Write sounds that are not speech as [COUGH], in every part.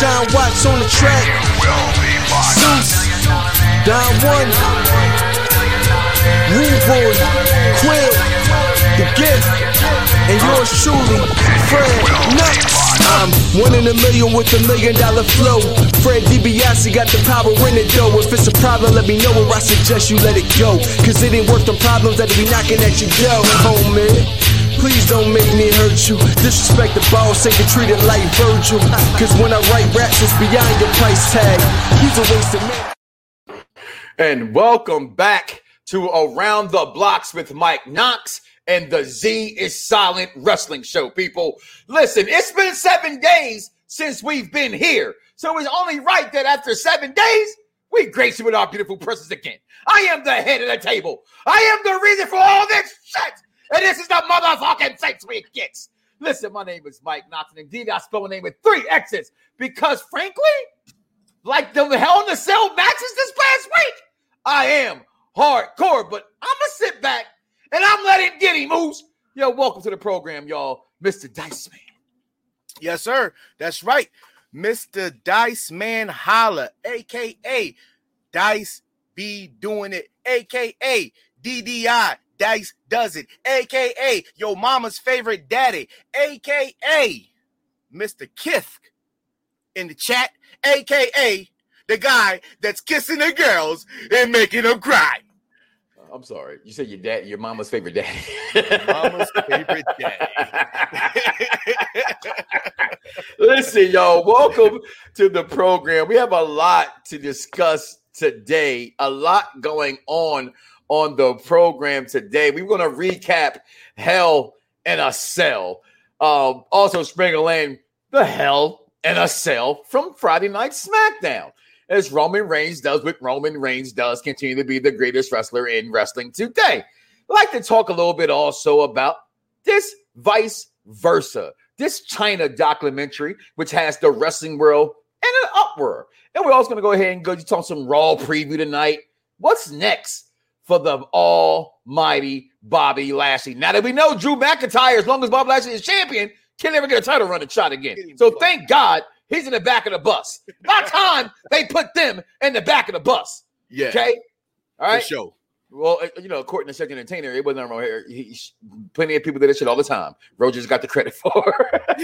Sean Watts on the track. Zeus, Don One, Rude Boy, Quill, The Gift, and yours truly, Fred Nuts. I'm one in a million with a million dollar flow. Fred DiBiase got the power in it though. If it's a problem, let me know or I suggest you let it go. Cause it ain't worth the problems that be knocking at your door, homie. Please don't make me hurt you. Disrespect the boss, ain't treated like Virgil. Cause when I write raps, it's beyond your price tag. He's a waste of man. And welcome back to Around the Bloxxx with Mike Knoxxx and the Z is Silent Wrestling Show, people. Listen, it's been seven days since we've been here. So it's only right that after seven days, we grace you with our beautiful presence again. I am the head of the table. I am the reason for all this shit. And this is the motherfucking six week gets. Listen, my name is Mike Knoxxx, and indeed I spell my name with three X's because, frankly, like the Hell in the Cell matches this past week, I am hardcore. But I'm gonna sit back and I'm letting get him. Yo, welcome to the program, y'all, Mr. Dice Man. Yes, sir. That's right. Mr. Dice Man Holla, aka Dice be doing it, aka DDI. Dice does it, aka your mama's favorite daddy, aka Mr. Kith in the chat, aka the guy that's kissing the girls and making them cry. I'm sorry. You said your dad, your mama's favorite daddy. mama's favorite daddy. [LAUGHS] Listen, y'all, welcome to the program. We have a lot to discuss today, a lot going on on the program today. We're going to recap Hell in a Cell. Um, also, sprinkle in the Hell in a Cell from Friday Night SmackDown as Roman Reigns does what Roman Reigns does, continue to be the greatest wrestler in wrestling today. I'd like to talk a little bit also about this vice versa, this Chyna documentary, which has the wrestling world in an uproar. And we're also going to go ahead and go to talk some Raw preview tonight. What's next for the almighty Bobby Lashley? Now that we know Drew McIntyre, as long as Bobby Lashley is champion, can never get a title run and shot again. So thank God He's in the back of the bus. By [LAUGHS] time they put them in the back of the bus. Yeah. Okay. All right. For sure. Well, uh, you know, according to second entertainer, it wasn't wrong here. He, he, plenty of people did that shit all the time. Rogers got the credit for. [LAUGHS]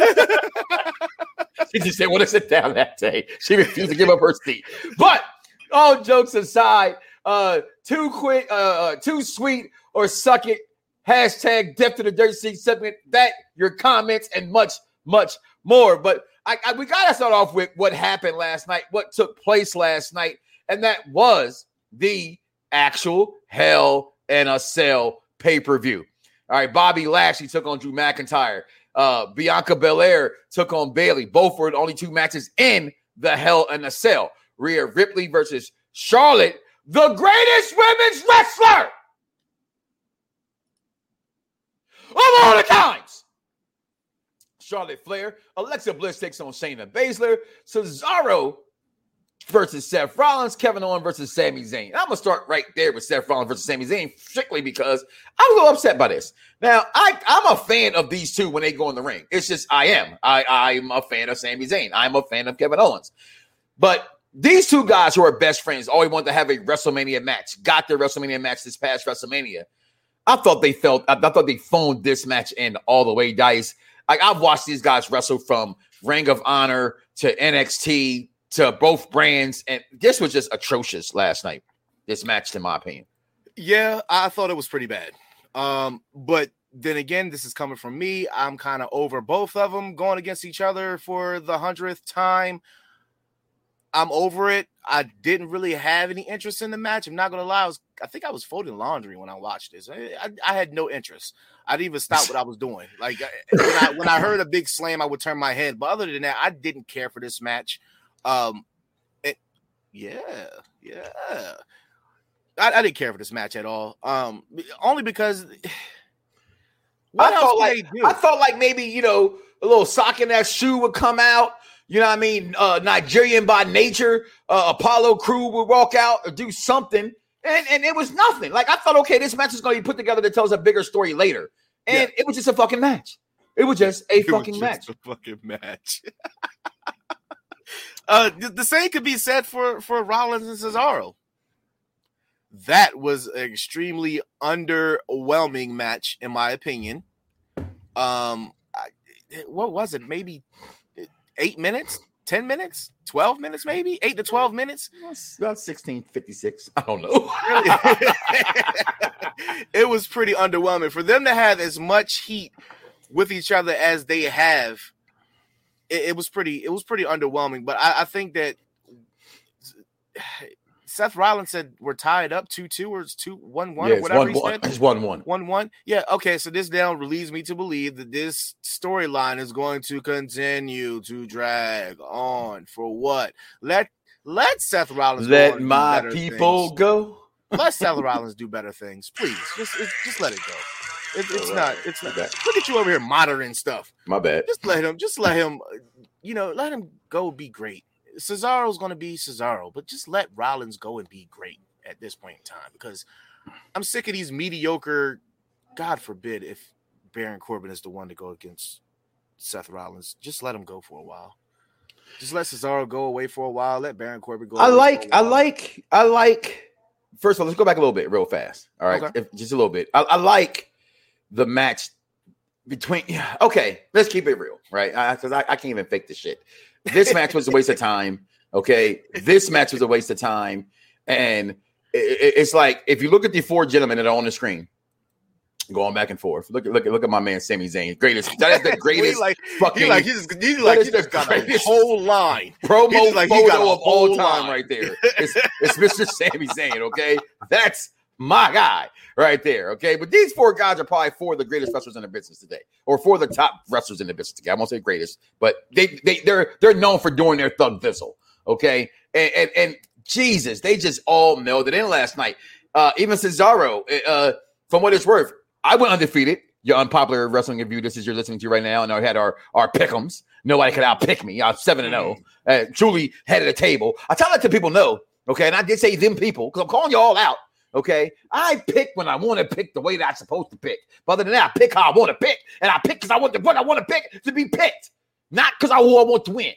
she just didn't want to sit down that day. She refused to give up her seat. But all jokes aside, uh, too quick, uh, uh, too sweet, or suck it. Hashtag death to the dirt seat segment. That your comments and much, much more. But I, I, we got to start off with what happened last night, what took place last night, and that was the actual Hell in a Cell pay per view. All right, Bobby Lashley took on Drew McIntyre. Uh, Bianca Belair took on Bayley. Both were the only two matches in the Hell in a Cell. Rhea Ripley versus Charlotte, the greatest women's wrestler of all the times. Charlotte Flair. Alexa Bliss takes on Shayna Baszler. Cesaro versus Seth Rollins. Kevin Owens versus Sami Zayn. I'm gonna start right there with Seth Rollins versus Sami Zayn, strictly because I'm a little upset by this. Now, I, I'm a fan of these two when they go in the ring. It's just I am. I, I'm a fan of Sami Zayn. I'm a fan of Kevin Owens. But these two guys who are best friends always want to have a WrestleMania match. Got their WrestleMania match this past WrestleMania. I thought they felt. I, I thought they phoned this match in all the way, dice. Like I've watched these guys wrestle from Ring of Honor to NXT to both brands, and this was just atrocious last night. This match, in my opinion. Yeah, I thought it was pretty bad. Um, but then again, this is coming from me. I'm kind of over both of them going against each other for the hundredth time. I'm over it. I didn't really have any interest in the match. I'm not gonna lie. I was, I think I was folding laundry when I watched this. I, I, I had no interest. I didn't even stop what I was doing. Like when I, when I heard a big slam, I would turn my head. But other than that, I didn't care for this match. Um, it, yeah, yeah. I, I, didn't care for this match at all. Um, only because [SIGHS] I thought like I thought like maybe you know a little sock in that shoe would come out. You know what I mean? Uh, Nigerian by nature, uh, Apollo crew would walk out or do something and, and it was nothing. Like I thought, okay, this match is going to be put together to tell us a bigger story later, and yeah. it was just a fucking match. It was just a [LAUGHS] it fucking just match. A fucking match. [LAUGHS] Uh, the, same could be said for for Rollins and Cesaro. That was an extremely underwhelming match, in my opinion. Um, I, what was it? Maybe eight minutes, ten minutes, twelve minutes, maybe eight to twelve minutes. About sixteen fifty six. I don't know. [LAUGHS] it was pretty underwhelming for them to have as much heat with each other as they have. It, it was pretty. It was pretty underwhelming. But I, I think that Seth Rollins said we're tied up two two or it's two one one yeah, or whatever one, he said. It's one one. One one. Yeah. Okay. So this now leads me to believe that this storyline is going to continue to drag on for what? Let let Seth Rollins Let my people things. go. Let Seth [LAUGHS] Rollins do better things, please. Just just let it go. It, it's All not. It's not. Look at you over here monitoring stuff. My bad. Just let him. Just let him. uh, You know, let him go. Be great. Cesaro's going to be Cesaro, but just let Rollins go and be great at this point in time because I'm sick of these mediocre. God forbid if Baron Corbin is the one to go against Seth Rollins. Just let him go for a while. Just let Cesaro go away for a while. Let Baron Corbin go. I like, I like, I like. First of all, let's go back a little bit, real fast. All right, Okay. if, just a little bit. I, I like the match between. Yeah, [SIGHS] okay, let's keep it real, right? Because I, I, can't even fake this shit. This match was a waste of time. Okay, this match was a waste of time, and it, it- it's like if you look at the four gentlemen that are on the screen, going back and forth. Look at look at look at my man Sami Zayn, greatest. That is the [LAUGHS] He greatest like, fucking he like he's he like he just got a whole line. promo like, photo a of all whole time line. right there. [LAUGHS] It's, it's Mr. Sami Zayn, okay? That's my guy right there, okay? But these four guys are probably four of the greatest wrestlers in the business today, or four of the top wrestlers in the business today. I won't say greatest, but they they they're they're known for doing their thug thistle, okay? And and, and Jesus, they just all melded in last night. Uh, even Cesaro, uh, from what it's worth, I went undefeated. Your unpopular wrestling review. This is you're listening to right now, and I had our our pickums. Nobody could outpick me. I was seven and zero. Uh, truly head of the table. I tell that to people know, okay, and I did say them people because I'm calling you all out. Okay, I pick when I want to pick the way that I'm supposed to pick. But other than that, I pick how I want to pick, and I pick because I want the what I want to pick to be picked, not because I, I want to win.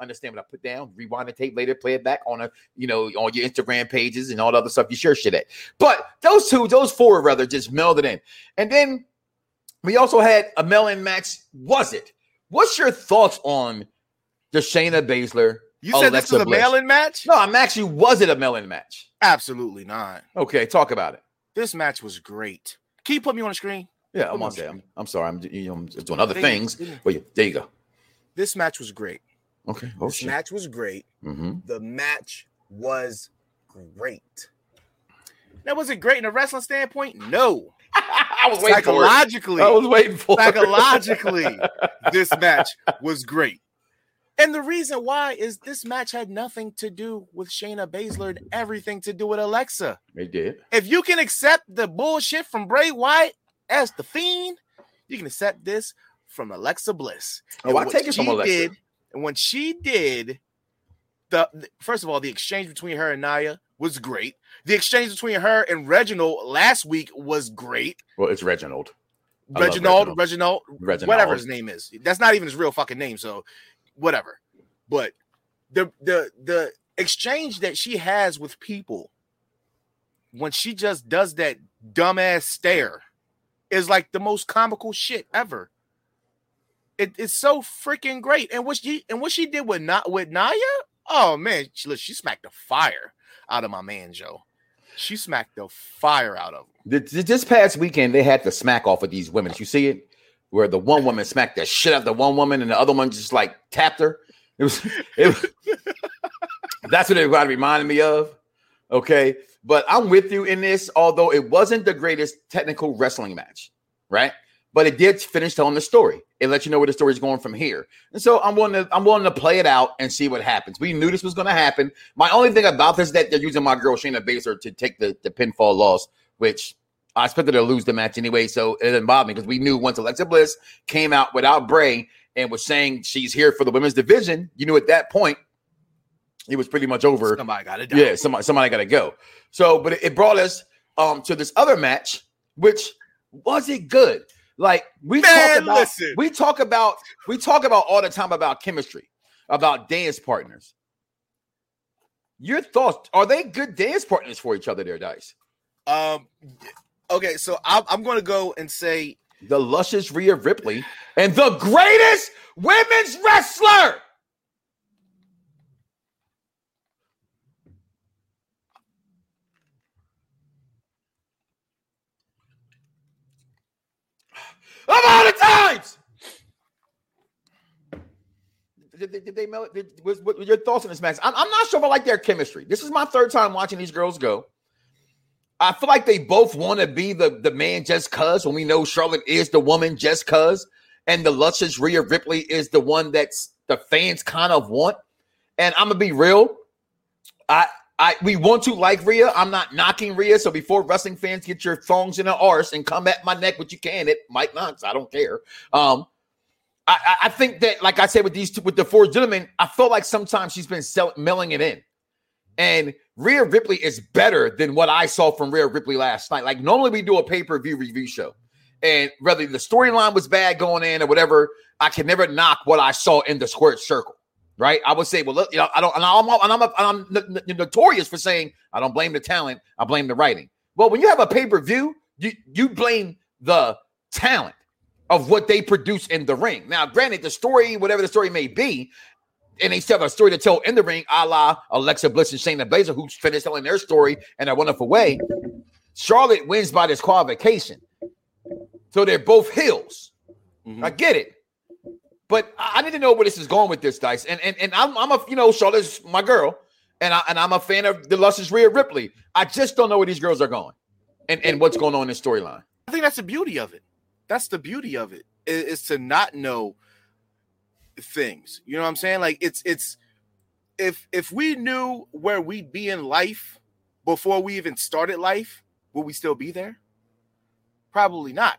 Understand what I put down? Rewind the tape later, play it back on a you know on your Instagram pages and all the other stuff you share shit at. But those two, those four rather, just melded in, and then we also had a melon match. Was it? What's your thoughts on the Shayna Baszler? You said this was a Bliss. mail-in match? No, I'm actually. Was it a melon match? Absolutely not. Okay, talk about it. This match was great. Can you put me on the screen? Yeah, I'm on there. I'm, I'm sorry. I'm, you know, I'm just doing other things. But yeah, there you go. This match was great. Okay. Oh this shit. match was great. Mm-hmm. The match was great. Now, was it great in a wrestling standpoint? No. [LAUGHS] I was waiting. Psychologically, I was waiting for it. psychologically, this match was great. And the reason why is this match had nothing to do with Shayna Baszler and everything to do with Alexa. They did. If you can accept the bullshit from Bray Wyatt as the fiend, you can accept this from Alexa Bliss. Oh, And I take it from Alexa. Did, and when she did, the, the- first of all, the exchange between her and Nia was great. The exchange between her and Reginald last week was great. Well, it's Reginald. Reginald, Reginald, Reginald. whatever his name is. That's not even his real fucking name, so whatever. But the the the exchange that she has with people when she just does that dumbass stare is like the most comical shit ever. It, it's so freaking great. And what she and what she did with not with Nia, oh man, she look, she smacked the fire out of my man Joe. She smacked the fire out of him. Th- th- This past weekend, they had the smack off of these women. You see it? Where the one woman smacked the shit out of the one woman, and the other one just like tapped her. It was. It was [LAUGHS] that's what everybody reminded me of. Okay, but I'm with you in this. Although it wasn't the greatest technical wrestling match, right? But it did finish telling the story. It let you know where the story is going from here. And so I'm willing to I'm willing to play it out and see what happens. We knew this was going to happen. My only thing about this is that they're using my girl Shayna Baszler to take the, the pinfall loss, which I expected to lose the match anyway. So it didn't bother me because we knew once Alexa Bliss came out without Bray and was saying she's here for the women's division, you knew at that point it was pretty much over. Somebody got it done. Yeah, somebody somebody got to go. So, but it, it brought us um to this other match, which was it good? Like we Man, talk about, listen. we talk about, we talk about all the time about chemistry. about dance partners. Your thoughts are they good dance partners for each other? There, dice. Um. Okay, so I'm, I'm going to go and say the luscious Rhea Ripley and the greatest women's wrestler. Of all the times. Did, did, did they? Did, was, were your thoughts on this match? I'm, I'm not sure if I like their chemistry. This is my third time watching these girls go. I feel like they both want to be the, the man just cuz when we know Charlotte is the woman just cuz, and the luscious Rhea Ripley is the one that's the fans kind of want. And I'm gonna be real. I I we want to like Rhea. I'm not knocking Rhea. So before wrestling fans get your thongs in the arse and come at my neck what you can at Mike Knoxxx, I don't care. Um, I, I think that, like I said with these two, with the four gentlemen, I feel like sometimes she's been sell, milling it in. And Rhea Ripley is better than what I saw from Rhea Ripley last night. Like normally we do a pay-per-view review show. And whether the storyline was bad going in or whatever, I can never knock what I saw in the squared circle. Right? I would say, well, look, you know, I don't, and I'm, and I'm, and I'm, I'm notorious for saying I don't blame the talent, I blame the writing. Well, when you have a pay-per-view, you you blame the talent of what they produce in the ring. Now, granted, the story, whatever the story may be, and they still have a story to tell in the ring, a la Alexa Bliss and Shayna Baszler, who finished telling their story in a wonderful way. Charlotte wins by this disqualification. So they're both hills. Mm-hmm. I get it. But I need to know where this is going with this dice. And and, and I'm, I'm a you know, Charlotte's my girl, and I and I'm a fan of the luscious Rhea Ripley. I just don't know where these girls are going and, and what's going on in the storyline. I think that's the beauty of it. That's the beauty of it, is, is to not know things. You know what I'm saying? Like it's it's if if we knew where we'd be in life before we even started life, would we still be there? Probably not.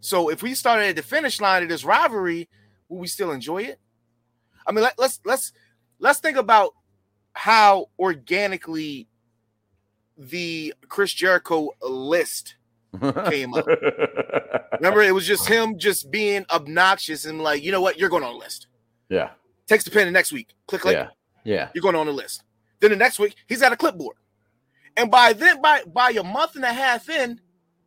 So if we started at the finish line of this rivalry, will we still enjoy it? I mean, let, let's let's let's think about how organically the Chris Jericho list [LAUGHS] came up. Remember, it was just him just being obnoxious and like, you know what, you're going on a list. Yeah. Takes the pen the next week. Click, click. Yeah. Yeah. You're going on the list. Then the next week, he's got a clipboard. And by then, by by a month and a half in,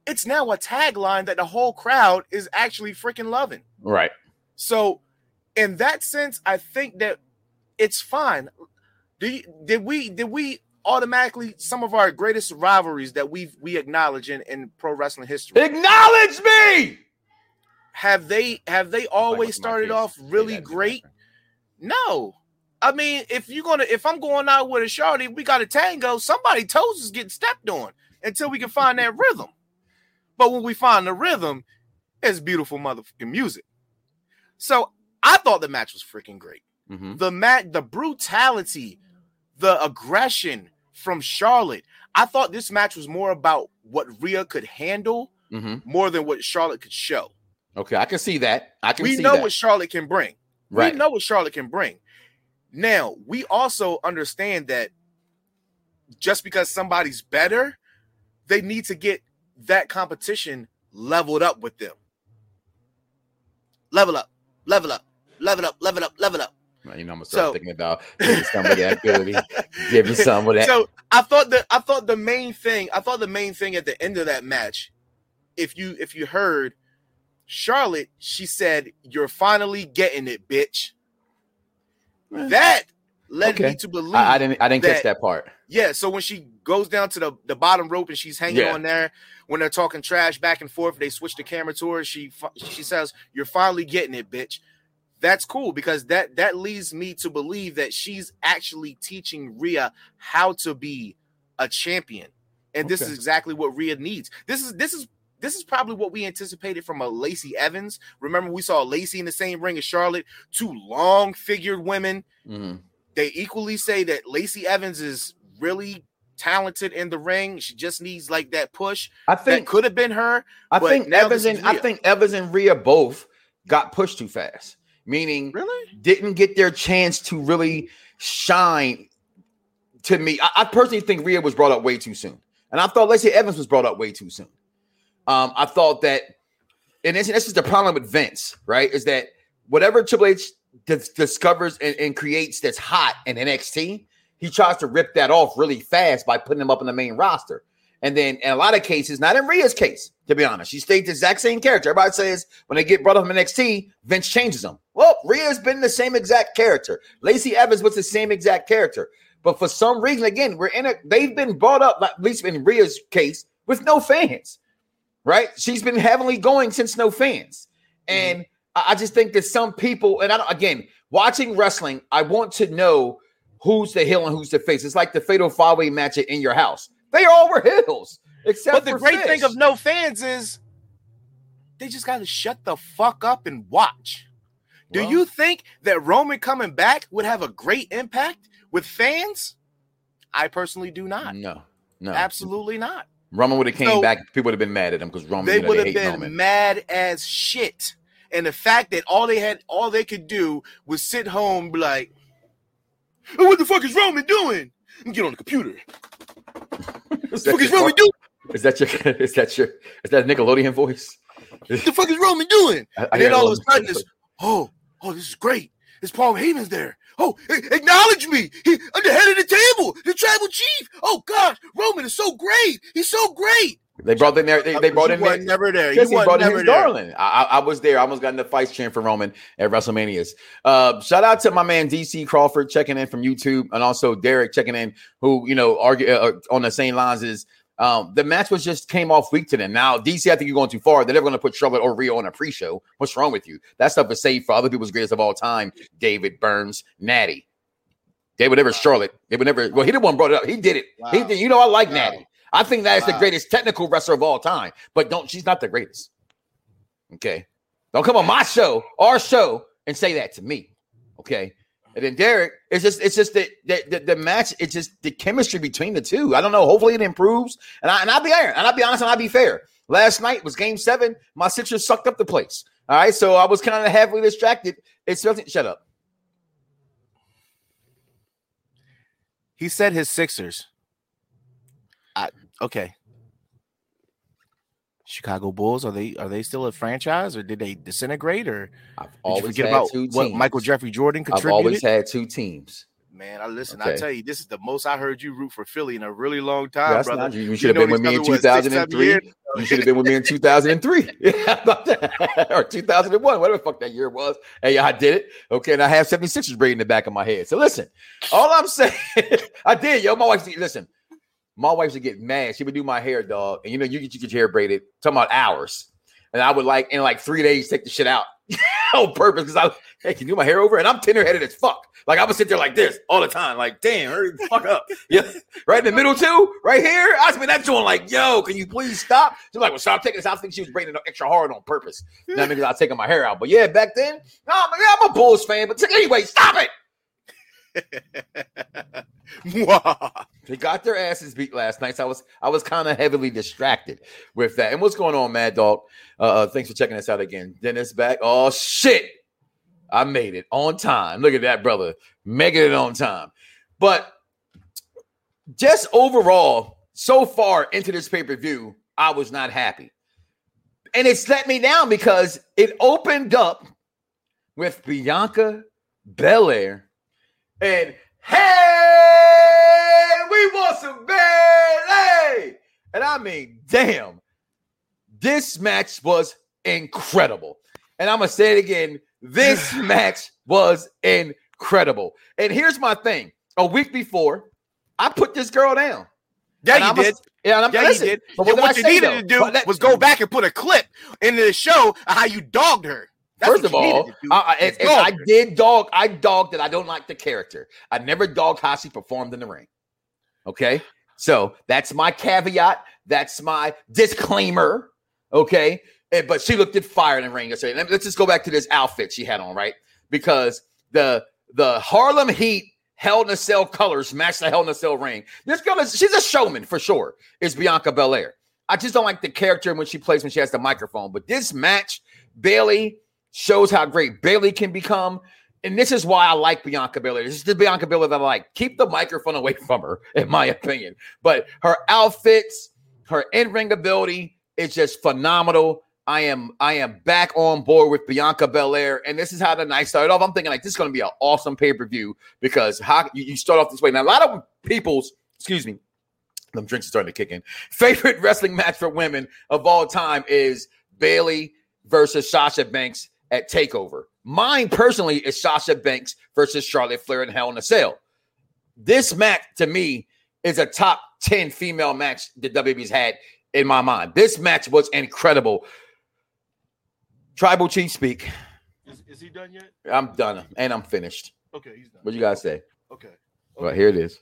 it's now a tagline that the whole crowd is actually freaking loving. Right. So, in that sense, I think that it's fine. Do you, did we did we automatically some of our greatest rivalries that we we acknowledge in, in pro wrestling history. Acknowledge me. Have they have they always started off really great? No. I mean, if you're gonna if I'm going out with a shorty, we got a tango, somebody toes is getting stepped on until we can find that rhythm. But when we find the rhythm, it's beautiful motherfucking music. So I thought the match was freaking great. Mm-hmm. The mat, the brutality, the aggression, from Charlotte. I thought this match was more about what Rhea could handle mm-hmm. more than what Charlotte could show. Okay, I can see that. I can. We know that. what Charlotte can bring. Right. We know what Charlotte can bring. Now we also understand that just because somebody's better, they need to get that competition leveled up with them. Level up, level up, level up, level up, level up. You know, I'm gonna start so, thinking about giving some of that ability, [LAUGHS] giving some of that. So I thought that I thought the main thing, I thought the main thing at the end of that match, if you if you heard Charlotte, she said, "You're finally getting it, bitch." That led okay. me to believe. I, I didn't. I didn't that, catch that part. Yeah. So when she goes down to the the bottom rope and she's hanging yeah. on there, when they're talking trash back and forth, they switch the camera to her. She she says, "You're finally getting it, bitch." that's cool because that that leads me to believe that she's actually teaching Rhea how to be a champion. And okay. this is exactly what Rhea needs. This is this is this is probably what we anticipated from a Lacey Evans. Remember, we saw Lacey in the same ring as Charlotte, two long figured women. Mm-hmm. They equally say that Lacey Evans is really talented in the ring. She just needs like that push. I think could have been her. I think Evans and I think Evans and Rhea both got pushed too fast meaning really didn't get their chance to really shine. To me, I, I personally think Rhea was brought up way too soon, and I thought Lacey Evans was brought up way too soon. Um, I thought that, and this, is the problem with Vince, right? Is that whatever Triple H dis- discovers and, and creates that's hot in NXT, he tries to rip that off really fast by putting him up in the main roster. And then in a lot of cases, not in Rhea's case, to be honest, she stayed the exact same character. Everybody says when they get brought up in NXT, Vince changes them. Well, Rhea's been the same exact character. Lacey Evans was the same exact character. But for some reason, again, we're in a they've been brought up, at least in Rhea's case, with no fans. Right? She's been heavily going since no fans. And mm-hmm. I just think that some people, and I don't again, watching wrestling, I want to know who's the heel and who's the face. It's like the fatal five-way match in your house. They all were heels. Except but the great Fish. thing of no fans is they just got to shut the fuck up and watch. Do well, you think that Roman coming back would have a great impact with fans? I personally do not. No, no, absolutely not. Roman would have came so, back. People would have been mad at him because Roman. They would have been Roman. mad as shit. And the fact that all they had, all they could do was sit home, like, oh, "What the fuck is Roman doing?" And get on the computer. [LAUGHS] what the fuck is Roman doing? Is that your [LAUGHS] is that your is that Nickelodeon voice? What the fuck is Roman doing? I, [LAUGHS] I and then all of a sudden it's oh, oh, this is great. It's Paul Heyman's there. Oh, acknowledge me. He, I'm the head of the table, the tribal chief. Oh gosh, Roman is so great. He's so great. They brought in there. They, they brought in there. Never there. Yes, he brought in his there. darling. I, I, was there. I almost got in the fight chant for Roman at WrestleManias. Uh, shout out to my man DC Crawford checking in from YouTube, and also Derek checking in, who you know argue uh, on the same lines as um, the match was just came off weak to them. Now, DC, I think you're going too far. They're never going to put Charlotte or Rio on a pre-show. What's wrong with you? That stuff is saved for other people's greatest of all time. David Burns, Natty. They would never Charlotte. They would never. Well, he the one brought it up. He did it. Wow. He did. You know, I like wow. Natty. I think that is wow. the greatest technical wrestler of all time. But don't. She's not the greatest. Okay. Don't come on my show, our show, and say that to me. Okay. And then Derek, it's just it's just that the, the, the, match, it's just the chemistry between the two. I don't know. Hopefully it improves. And I and I'll be iron, and I'll be honest and I'll be fair. Last night was game seven. My Sixers sucked up the place. All right. So I was kind of heavily distracted. It's nothing. shut up. He said his Sixers. I, okay. Chicago Bulls are they are they still a franchise or did they disintegrate or I've always forget about what Michael Jeffrey Jordan contributed? I've always had two teams. Man, I listen. Okay. I tell you, this is the most I heard you root for Philly in a really long time, That's brother. Not, you should have been with me in 2003. [LAUGHS] You should have been [LAUGHS] with me in 2003 or 2001, whatever the fuck that year was. Hey, I did it. Okay, and I have 76ers braid in the back of my head. So listen, all I'm [LAUGHS] saying, I did, yo. My wife, listen, my wife would get mad. She would do my hair, dog. And you know, you get, you get your hair braided, talking about hours. And I would like in like three days take the shit out [LAUGHS] on purpose because I hey, can you do my hair over? And I'm tender headed as fuck. Like I would sit there like this all the time, like damn, hurry the fuck up. [LAUGHS] Yeah, right in the middle too, right here. I been that joint like, yo, can you please stop? She's like, well, stop taking this. I think she was braiding extra hard on purpose. Not because I was taking my hair out, but yeah, back then, no, I'm a Bulls fan. But anyway, stop it. They got their asses beat last night. So I was I was kind of heavily distracted with that. And what's going on, Mad Dog? Uh, uh, thanks for checking us out again. Dennis back. Oh shit. I made it on time. Look at that, brother. Making it on time. But just overall, so far into this pay-per-view, I was not happy. And it's let me down because it opened up with Bianca Belair and hey, we want some Bayley. And I mean, damn, this match was incredible. And I'm gonna say it again. This [SIGHS] match was incredible. And here's my thing: a week before, I put this girl down. Yeah, you did. Yeah, I'm, yeah, listen, you did. But what, what you needed though? to do that, was go back and put a clip into the show of how you dogged her. That's First of all, I, I, I, did dog. I dogged that I don't like the character. I never dogged how she performed in the ring. Okay, so that's my caveat. That's my disclaimer. Okay, and, eh, but she looked at fire in the ring yesterday. Let's just go back to this outfit she had on, right? Because the the Harlem Heat Hell in a Cell colors match the Hell in a Cell ring. This girl is she's a showman for sure. Is Bianca Belair. I just don't like the character when she plays when she has the microphone. But this match, Bayley shows how great Bayley can become. And this is why I like Bianca Belair. This is the Bianca Belair that I like. Keep the microphone away from her, [LAUGHS] in my opinion. But her outfits, her in ring ability is just phenomenal. I am I am back on board with Bianca Belair, and this is how the night started off. I'm thinking like this is going to be an awesome pay per view because how you, start off this way. Now a lot of people's excuse me, them drinks are starting to kick in. Favorite [LAUGHS] wrestling match for women of all time is Bayley versus Sasha Banks at Takeover. Mine personally is Sasha Banks versus Charlotte Flair in Hell in a Cell. This match to me is a top 10 female match that WWE's had in my mind. This match was incredible. Tribal Chief speak. Is, is he done yet? I'm done and I'm finished. Okay, he's done. What you guys say? Okay. Well, here it is.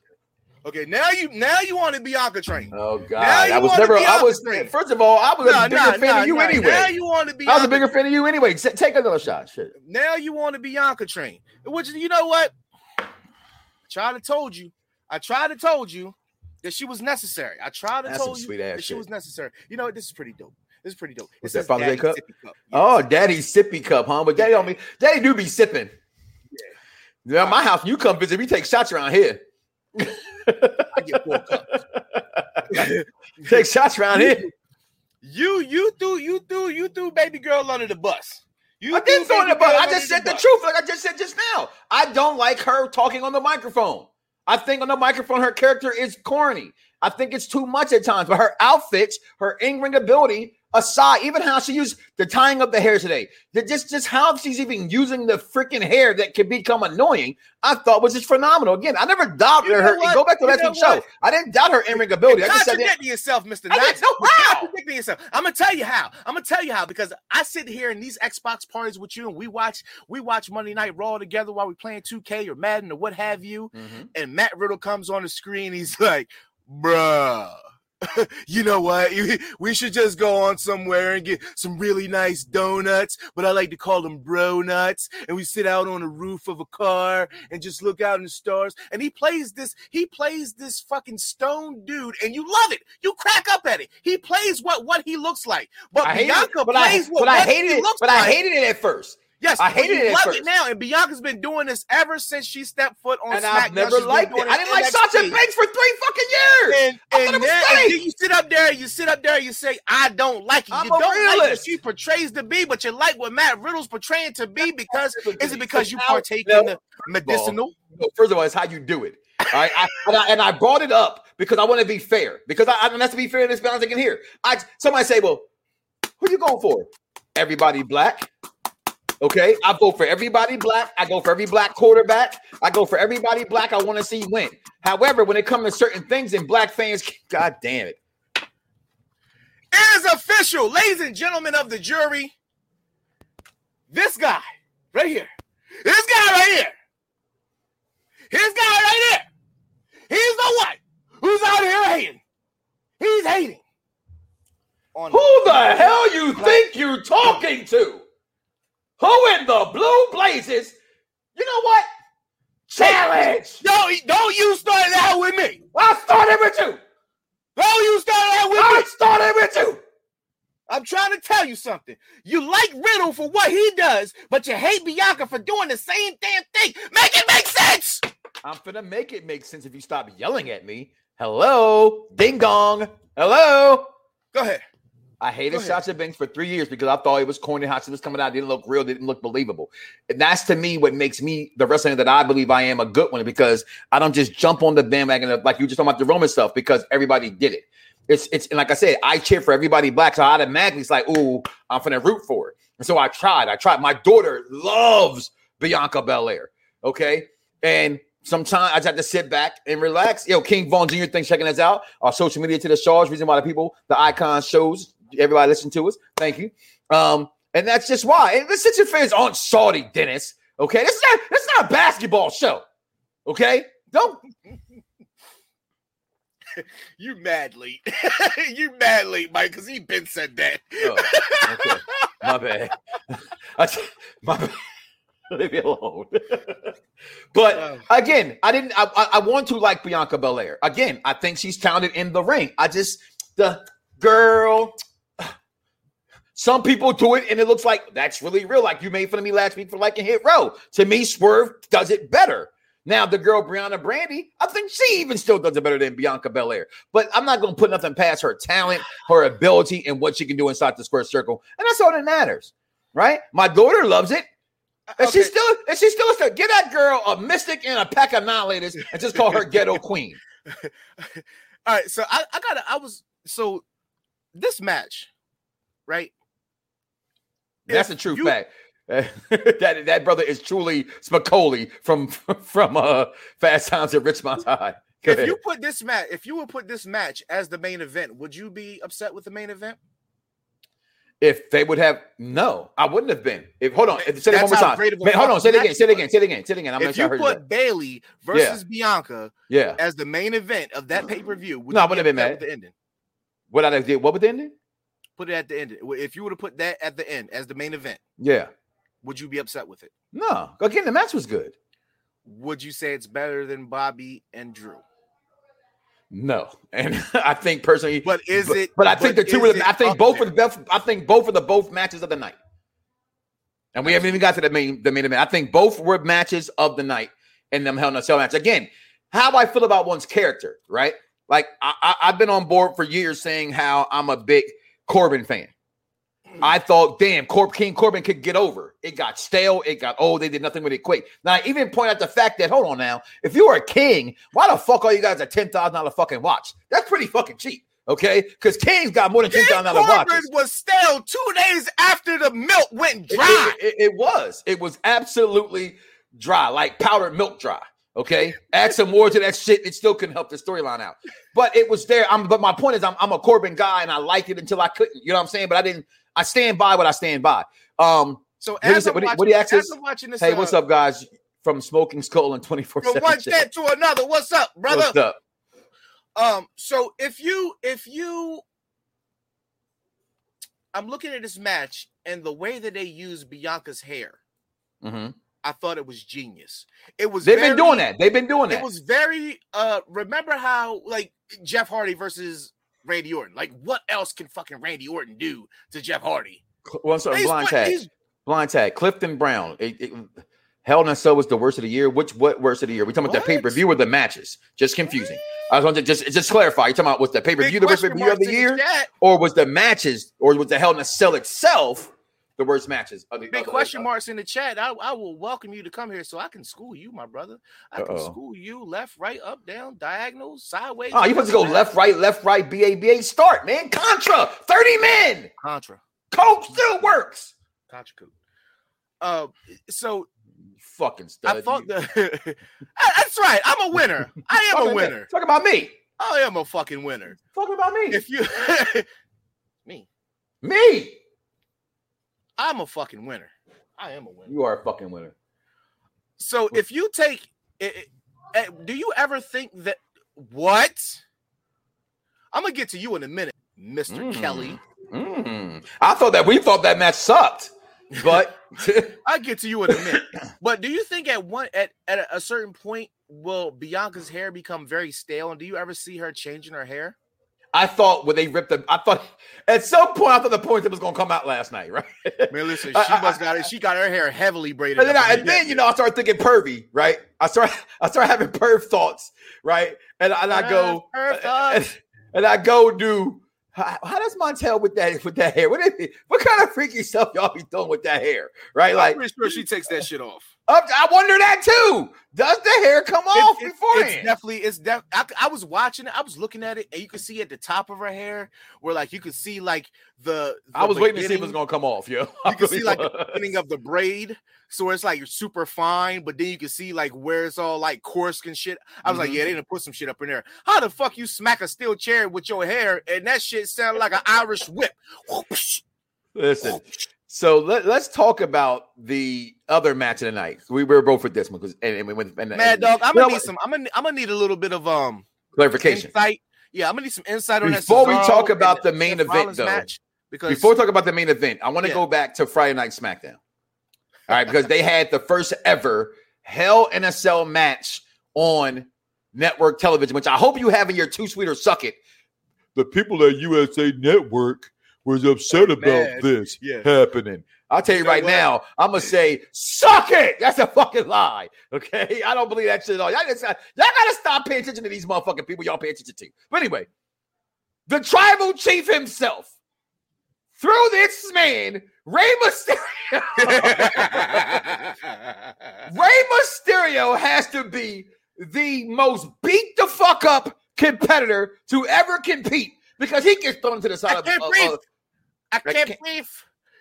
Okay, now you now you want to Bianca train. Oh God, I was never. I was opposite. first of all, I was Nah, a bigger nah, fan nah, of you nah. Now you want to be. I was a bigger fan of you anyway. Take another shot. Shit. Now you want to Bianca train. Which you know what? I tried to told you. I tried to told you that she was necessary. I tried to That's told you that she was necessary. You know what? This is pretty dope. This is pretty dope. It that, Day Daddy cup? Sippy cup. Oh, Yes. Daddy's sippy cup, huh? But Daddy don't be. Daddy do be sipping. Yeah, my house. You come visit. We take shots around here. [LAUGHS] I get four cups. [LAUGHS] take shots around here. You you threw you threw you threw baby girl under the bus. You I didn't throw in the bus. I just said the bus. truth, like I just said just now. I don't like her talking on the microphone. I think on the microphone, her character is corny. I think it's too much at times. But her outfits, her in-ring ability, aside, even how she used the tying of the hair today, the, just just how she's even using the freaking hair that can become annoying, I thought was just phenomenal. Again, I never doubted You know her. what? Go back to last week's show. I didn't doubt her in-ring ability. I just said that. yourself, Mr. I didn't know how. contradicting yourself. I'm gonna tell you how. I'm gonna tell you how because I sit here in these Xbox parties with you, and we watch we watch Monday Night Raw together while we playing 2K or Madden or what have you. Mhm. And Matt Riddle comes on the screen. He's like, "Bruh." [LAUGHS] you know what? [LAUGHS] We should just go on somewhere and get some really nice donuts, but I like to call them bro nuts. And we sit out on the roof of a car and just look out in the stars. And he plays this, he plays this fucking stone dude, and you love it. You crack up at it. He plays what what he looks like. But I hated it, Bianca but I, plays what, but I hated he it. But I hated it at first. Yes, I hated it at love first. it now. And Bianca's been doing this ever since she stepped foot on and SmackDown. I've never liked it. I didn't like. Sasha Banks for three fucking years. And, I and, then, and then you sit up there, you sit up there, you say, I don't like it. I'm you don't like what realist. she portrays to be, but you like what Matt Riddle's portraying to be because is it because you partake no. in the medicinal? No, First of all, it's how you do it. All right, I, and, I, and I brought it up because I want to be fair. Because I, I and that's to be fair in this balance in here. I somebody say, well, who you going for? Everybody black. Okay, I vote for everybody black. I go for every black quarterback. I go for everybody black. I want to see win. However, when it comes to certain things, and black fans, [LAUGHS] god damn it, It is official, ladies and gentlemen of the jury. This guy right here, this guy right here, his guy right here, he's the one who's out here hating. He's hating. On who the hell you think you're talking to? Who in the blue blazes? You know what? Challenge. No, don't you start that with me. I started with you. Don't you start that with I me. I started with you. I'm trying to tell you something. You like Riddle for what he does, but you hate Bianca for doing the same damn thing. Make it make sense. I'm gonna make it make sense if you stop yelling at me. Hello, ding dong. Hello. Go ahead. I hated. Sasha Banks for three years because I thought it was corny how she was coming out. It didn't look real, didn't look believable. And that's to me what makes me the wrestler that I believe I am a good one because I don't just jump on the bandwagon of like you just talking about the Roman stuff because everybody did it. It's it's and like I said, I cheer for everybody black, so automatically it's like, ooh, I'm gonna root for it. And so I tried. I tried. My daughter loves Bianca Belair. Okay. And sometimes I just have to sit back and relax. Yo, King Von Jr. thanks checking us out. Our social media to the stars, reason why the people, the icon shows, everybody listen to us. Thank you. Um, and that's just why. And the Sixers fans aren't salty, Dennis. Okay. This is not this is not a basketball show. Okay. Don't [LAUGHS] You mad late. [LAUGHS] you mad late, Mike, because he been said that. Oh, okay. My bad. [LAUGHS] I- my bad. Leave me alone. but Oh. again, I didn't. I, I, I want to like Bianca Belair. Again, I think she's talented in the ring. I just the girl. Some people do it and it looks like that's really real. Like you made fun of me last week for liking Hit Row. To me, Swerve does it better. Now the girl Briana Brandy, I think she even still does it better than Bianca Belair. But I'm not going to put nothing past her talent, her ability, and what she can do inside the square circle, and that's all that matters, right? My daughter loves it. Uh, and Okay. she's still, and she's still, still give that girl a mystic and a pack of annihilators and just call her ghetto [LAUGHS] queen. All right, so I, I gotta I was so this match, right? That's a true you- fact. [LAUGHS] that that brother is truly Spicoli from [LAUGHS] from uh Fast Times at Richmond High. If you put this match, if you would put this match as the main event, would you be upset with the main event? if they would have no, I wouldn't have been. If hold on, say it one more time. great of a Man, hold on, say it again, say it again, say it again, say it again. I'm if sure you heard put. Bayley versus Bianca Yeah. as the main event of that pay per view, would No, I wouldn't have been mad. with the ending? What I did, what was the ending? Put it at the end. If you were to put that at the end as the main event, Yeah. would you be upset with it? No. Again, the match was good. Would you say it's better than Bobby and Drew? No, [LAUGHS] and I think personally, But is but, it- But I think but the two. Of the, it I think both there? of the best. I think both of the both matches of the night. And we haven't even got to the main the main event. I think both were matches of the night in them Hell in a Cell match. Again, how I feel about one's character, right? Like I, I, I've been on board for years saying how I'm a big Corbin fan. I thought, damn, Corb King Corbin could get over. It got stale, it got old. They did nothing with it quick. Now, I even point out the fact that, hold on now, if you are a king, why the fuck are you guys a ten thousand dollar fucking watch? That's pretty fucking cheap, okay? Because King's got more than ten thousand dollar Corbin watches. was stale two days after the milk went It- dry. It, it- it was. It was absolutely dry, like powdered milk dry. Okay, add some more to that shit. It still couldn't help the storyline out, but it was there. I'm, but my point is, I'm, I'm a Corbin guy, and I liked it until I couldn't. You know what I'm saying? But I didn't. I stand by what I stand by. Um, So as it? I'm What do you- watching, what do you ask as us? I'm watching this, hey, what's uh, up, guys? From Smoking Skull and 24 From one chat to another. What's up, brother? What's up? Um, so if you if you I'm looking at this match and the way that they use Bianca's hair, Mhm. I thought it was genius. It was They've very, been doing that. They've been doing that. It was very uh remember how like Jeff Hardy versus Randy Orton. Like what else can fucking Randy Orton do to Jeff Hardy? Well, sorry, He's blind tag. he's- Blind tag. Clifton Brown. It, it, Hell in a Cell was the worst of the year. Which what worst of the year? We talking about the What? pay per view or the matches? Just confusing. I was want to just just clarify. You talking about was the pay per view the worst pay per view of the year, or was the matches, or was the Hell in a Cell itself the worst matches? Of the, Big of the- question marks in the chat. I, I will welcome you to come here so I can school you, my brother. I can Uh-oh. school you left, right, up, down, diagonal, sideways. Oh, you supposed to go left, right, left, right, B A B A. Start, man. Contra, thirty men. Contra. Coke still works. Contra code. Uh, so You fucking stud. I thought the [LAUGHS] that's right. I'm a winner. I am a winner. Talk about me. I am a fucking winner. Talking about me. If you [LAUGHS] me, me. I'm a fucking winner. I am a winner. You are a fucking winner. So if you take, it, it- eh, do you ever think that what? I'm gonna get to you in a minute, Mister Mm. Kelly. Mm. I thought that we thought that match sucked, but [LAUGHS] I'll get to you in a minute. But do you think at one at, at a certain point will Bianca's hair become very stale? And do you ever see her changing her hair? I thought when they ripped the, I thought at some point I thought the point that was gonna come out last night, right? Man, listen, she [LAUGHS] I- I- must got it. She got her hair heavily braided. And then, I, and the then you know I started thinking pervy, right? I start [LAUGHS] I start having perv thoughts, right? And, and I go and, and I go do how, how does Montez with that with that hair? What is it, what kind of freaky stuff y'all be doing with that hair, right? I'm Like pretty sure she takes that shit off. Up, I wonder that too. Does the hair come off It's- it's- beforehand? It's definitely it's def- I, I was watching it. I was looking at it, and you could see at the top of her hair where like you could see like the. I was waiting to see if it was gonna come off, yo. [LAUGHS] You can see like the beginning of the braid, so it's like super fine, but then you can see like where it's all like coarse and shit. I was like, Mhm. yeah, they didn't put some shit up in there. How the fuck you smack a steel chair with your hair and that shit sound like an Irish whip? Listen, so let, us talk about the other match of the night. We were both with this one because and, and we went and, Mad and- dog, I'm gonna need some. I'm gonna I'm gonna need a little bit of um clarification. insight. Yeah, I'm gonna need some insight on that. Before we talk about the main Seth event, Rollins though, match, because Before we talk about the main event, I want to Yeah. go back to Friday Night SmackDown. All right, because they [LAUGHS] had the first ever Hell in a Cell match on network television, which I hope you have in your two sweet or suck it. The people at USA Network was upset about mad. this Yeah. happening. I'll tell you, You right what? now, I'm gonna say, suck it. That's a fucking lie. Okay. [LAUGHS] I don't believe that shit at all. Y'all, y'all gotta stop paying attention to these motherfucking people y'all pay attention to. But anyway, the tribal chief himself, through this man, Rey Mysterio. [LAUGHS] Rey Mysterio has to be the most beat the fuck up competitor to ever compete because he gets thrown to the side of, of- of- I can't can't- breathe.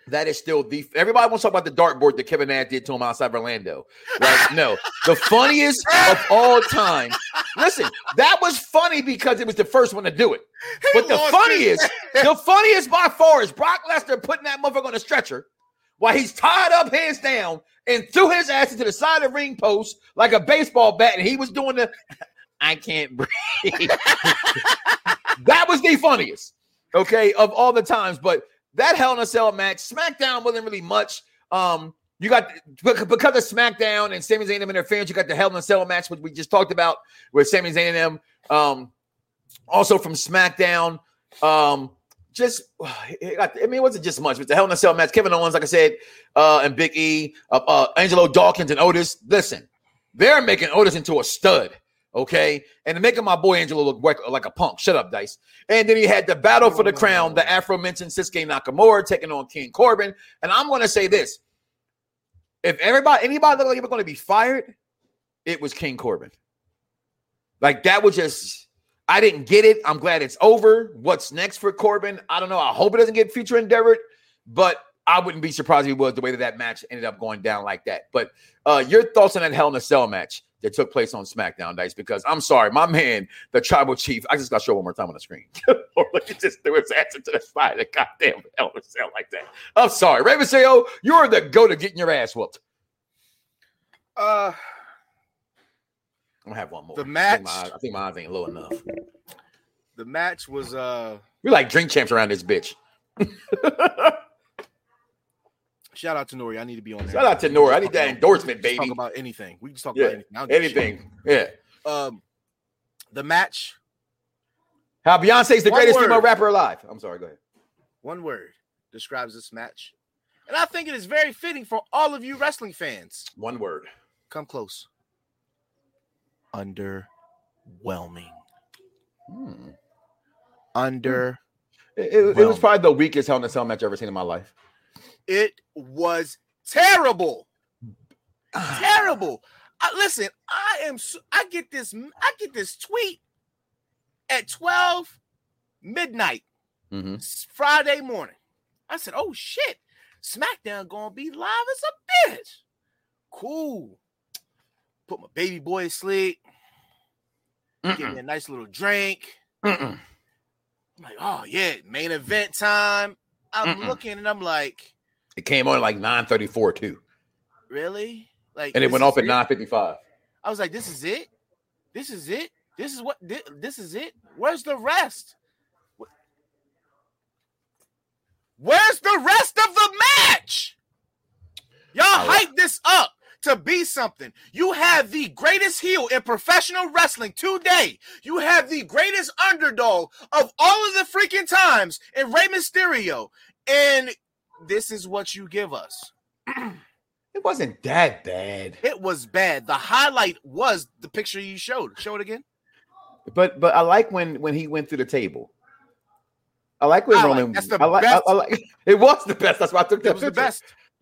that is still the everybody wants to talk about the dartboard that Kevin Nash did to him outside of Orlando. Right? [LAUGHS] No, the funniest of all time. Listen, that was funny because it was the first one to do it. But the funniest, the funniest by far is Brock Lesnar putting that motherfucker on a stretcher while he's tied up, hands down, and threw his ass into the side of the ring post like a baseball bat, and he was doing the I can't breathe. [LAUGHS] that was the funniest, okay, of all the times. But that Hell in a Cell match, SmackDown wasn't really much. Um, you got bec- because of SmackDown and Sami Zayn and interference, you got the Hell in a Cell match, which we just talked about with Sami Zayn and them. Um, also from SmackDown. Um, just [SIGHS] I mean, it wasn't just much, but the Hell in a Cell match. Kevin Owens, like I said, uh, and Big E, uh, uh, Angelo Dawkins and Otis. Listen, they're making Otis into a stud, okay, and making my boy Angelo look like, a punk. Shut up, Dice. And then he had the battle for the crown, the aforementioned Shinsuke Nakamura taking on King Corbin. And I'm going to say this: if everybody, anybody looked like they were going to be fired, it was King Corbin. Like that was just. I didn't get it. I'm glad it's over. What's next for Corbin? I don't know. I hope it doesn't get future endeavored, but I wouldn't be surprised if it was the way that that match ended up going down like that. But uh, your thoughts on that Hell in a Cell match that took place on SmackDown, Dice? Because I'm sorry, my man, the Tribal Chief. I just got to show one more time on the screen. or look at just threw his ass into the side of goddamn Hell Cell like that. I'm sorry, Rey Mysterio, you're the go to getting your ass whooped. Uh, I'm gonna have one more. The I think match- my I think my eyes ain't low enough. the match was uh We're like drink champs around this bitch. [LAUGHS] shout out to Nori. I need to be on there. Shout out to Nori. I need that endorsement, baby. Talk about anything. We can just talk Yeah, about anything. I don't give a shit. Anything. Yeah. Um, the match. How Beyonce's the One greatest word. female rapper alive. I'm sorry, go ahead. One word describes this match, and I think it is very fitting for all of you wrestling fans. One word. Come close. Underwhelming. Hmm. Under. It, it- it was probably the weakest Hell in a Cell match I've ever seen in my life. It was terrible. terrible. I, listen, I am. I get this. I get this tweet at twelve midnight Mhm. Friday morning. I said, "Oh shit, SmackDown gonna be live as a bitch." Cool. Put my baby boy to sleep. Give me a nice little drink. Mm-mm. I'm like, oh yeah, main event time. I'm Mm-mm. looking and I'm like, It came on at like 934 too. really? Like, And it went off at 955. I was like, this is it. This is it. This is what. This, is it. Where's the rest? Where's the rest of the match? Y'all hype this up to be something. You have the greatest heel in professional wrestling today. You have the greatest underdog of all of the freaking times in Rey Mysterio. And this is what you give us. [CLEARS THROAT] It wasn't that bad. It was bad. The highlight was the picture you showed. Show it again. But but I like when when he went through the table. I like when I like- that's the I like, best. I like [LAUGHS] it was the best. That's why I took that It was the best. [LAUGHS]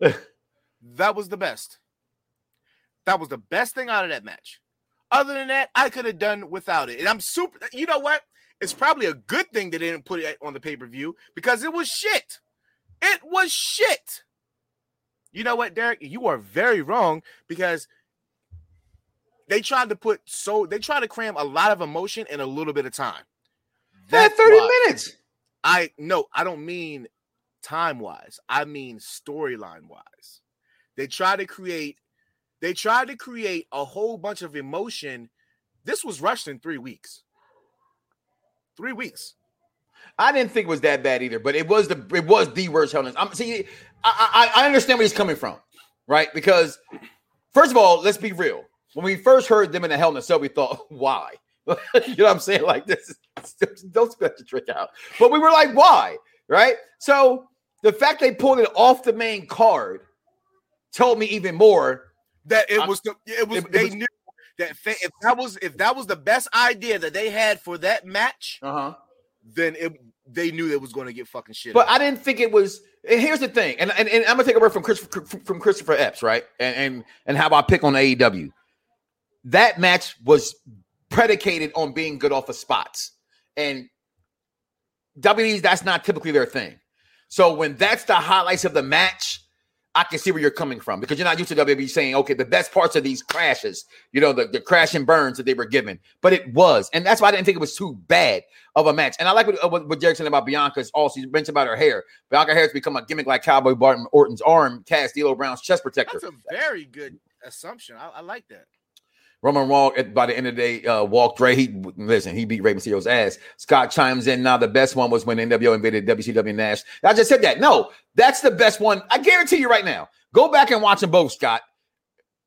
that was the best. That was the best thing out of that match. Other than that, I could have done without it. And I'm super. You know what? It's probably a good thing they didn't put it on the pay per view because it was shit. It was shit. You know what, Derek? You are very wrong because they tried to put so they tried to cram a lot of emotion in a little bit of time. That That's 30 why- minutes. I no, I don't mean time wise. I mean storyline wise. They tried to create they tried to create a whole bunch of emotion. This was rushed in 3 weeks. 3 weeks. I didn't think it was that bad either, but it was the it was the worst Hell I'm see. I, I I understand where he's coming from, right? Because first of all, let's be real. When we first heard them in the Hell in a Cell, we thought, [LAUGHS] why? [LAUGHS] you know what I'm saying? Like this, is, [LAUGHS] don't spit the trick out. But we were like, why? Right? So the fact they pulled it off the main card told me even more that it was the it was it- it they was- knew that if that was if that was the best idea that they had for that match, uh-huh then it they knew they was going to get fucking shit. But I didn't think it was. And here's the thing, and, and, and I'm gonna take a word from Chris from Christopher Epps, right? And and and how I pick on AEW. That match was predicated on being good off of spots, and WWE's that's not typically their thing. So when that's the highlights of the match, I can see where you're coming from because you're not used to WWE saying, okay, the best parts of these crashes, you know, the, the crash and burns that they were given. But it was. And that's why I didn't think it was too bad of a match. And I like what, uh, what, what Derek said about Bianca's also. He mentioned about her hair. Bianca hair has become a gimmick like Cowboy Barton Orton's arm, Cass D'Lo Brown's chest protector. that's a very good assumption. I, I like that. Roman at by the end of the day, uh, walked Rey. He listen, he beat Rey Mysterio's ass. Scott chimes in. Now the best one was when NWO invaded WCW Nash. I just said that. No, that's the best one. I guarantee you right now. Go back and watch them both, Scott.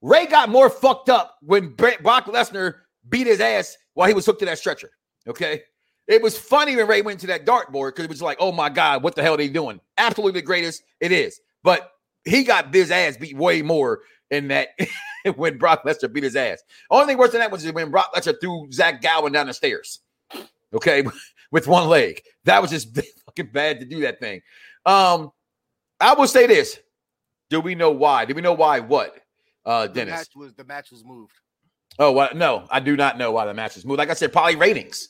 Rey got more fucked up when Brock Lesnar beat his ass while he was hooked to that stretcher. Okay. It was funny when Rey went to that dartboard because it was like, oh my God, what the hell are they doing? Absolutely the greatest. It is. But he got his ass beat way more in that [LAUGHS] [LAUGHS] when Brock Lesnar beat his ass. Only thing worse than that was when Brock Lesnar threw Zach Gowen down the stairs. Okay, [LAUGHS] with one leg. That was just [LAUGHS] fucking bad to do that thing. Um, I will say this. Do we know why? Do we know why what? Uh The Dennis. match was the match was moved. Oh, well, no, I do not know why the match was moved. Like I said, probably ratings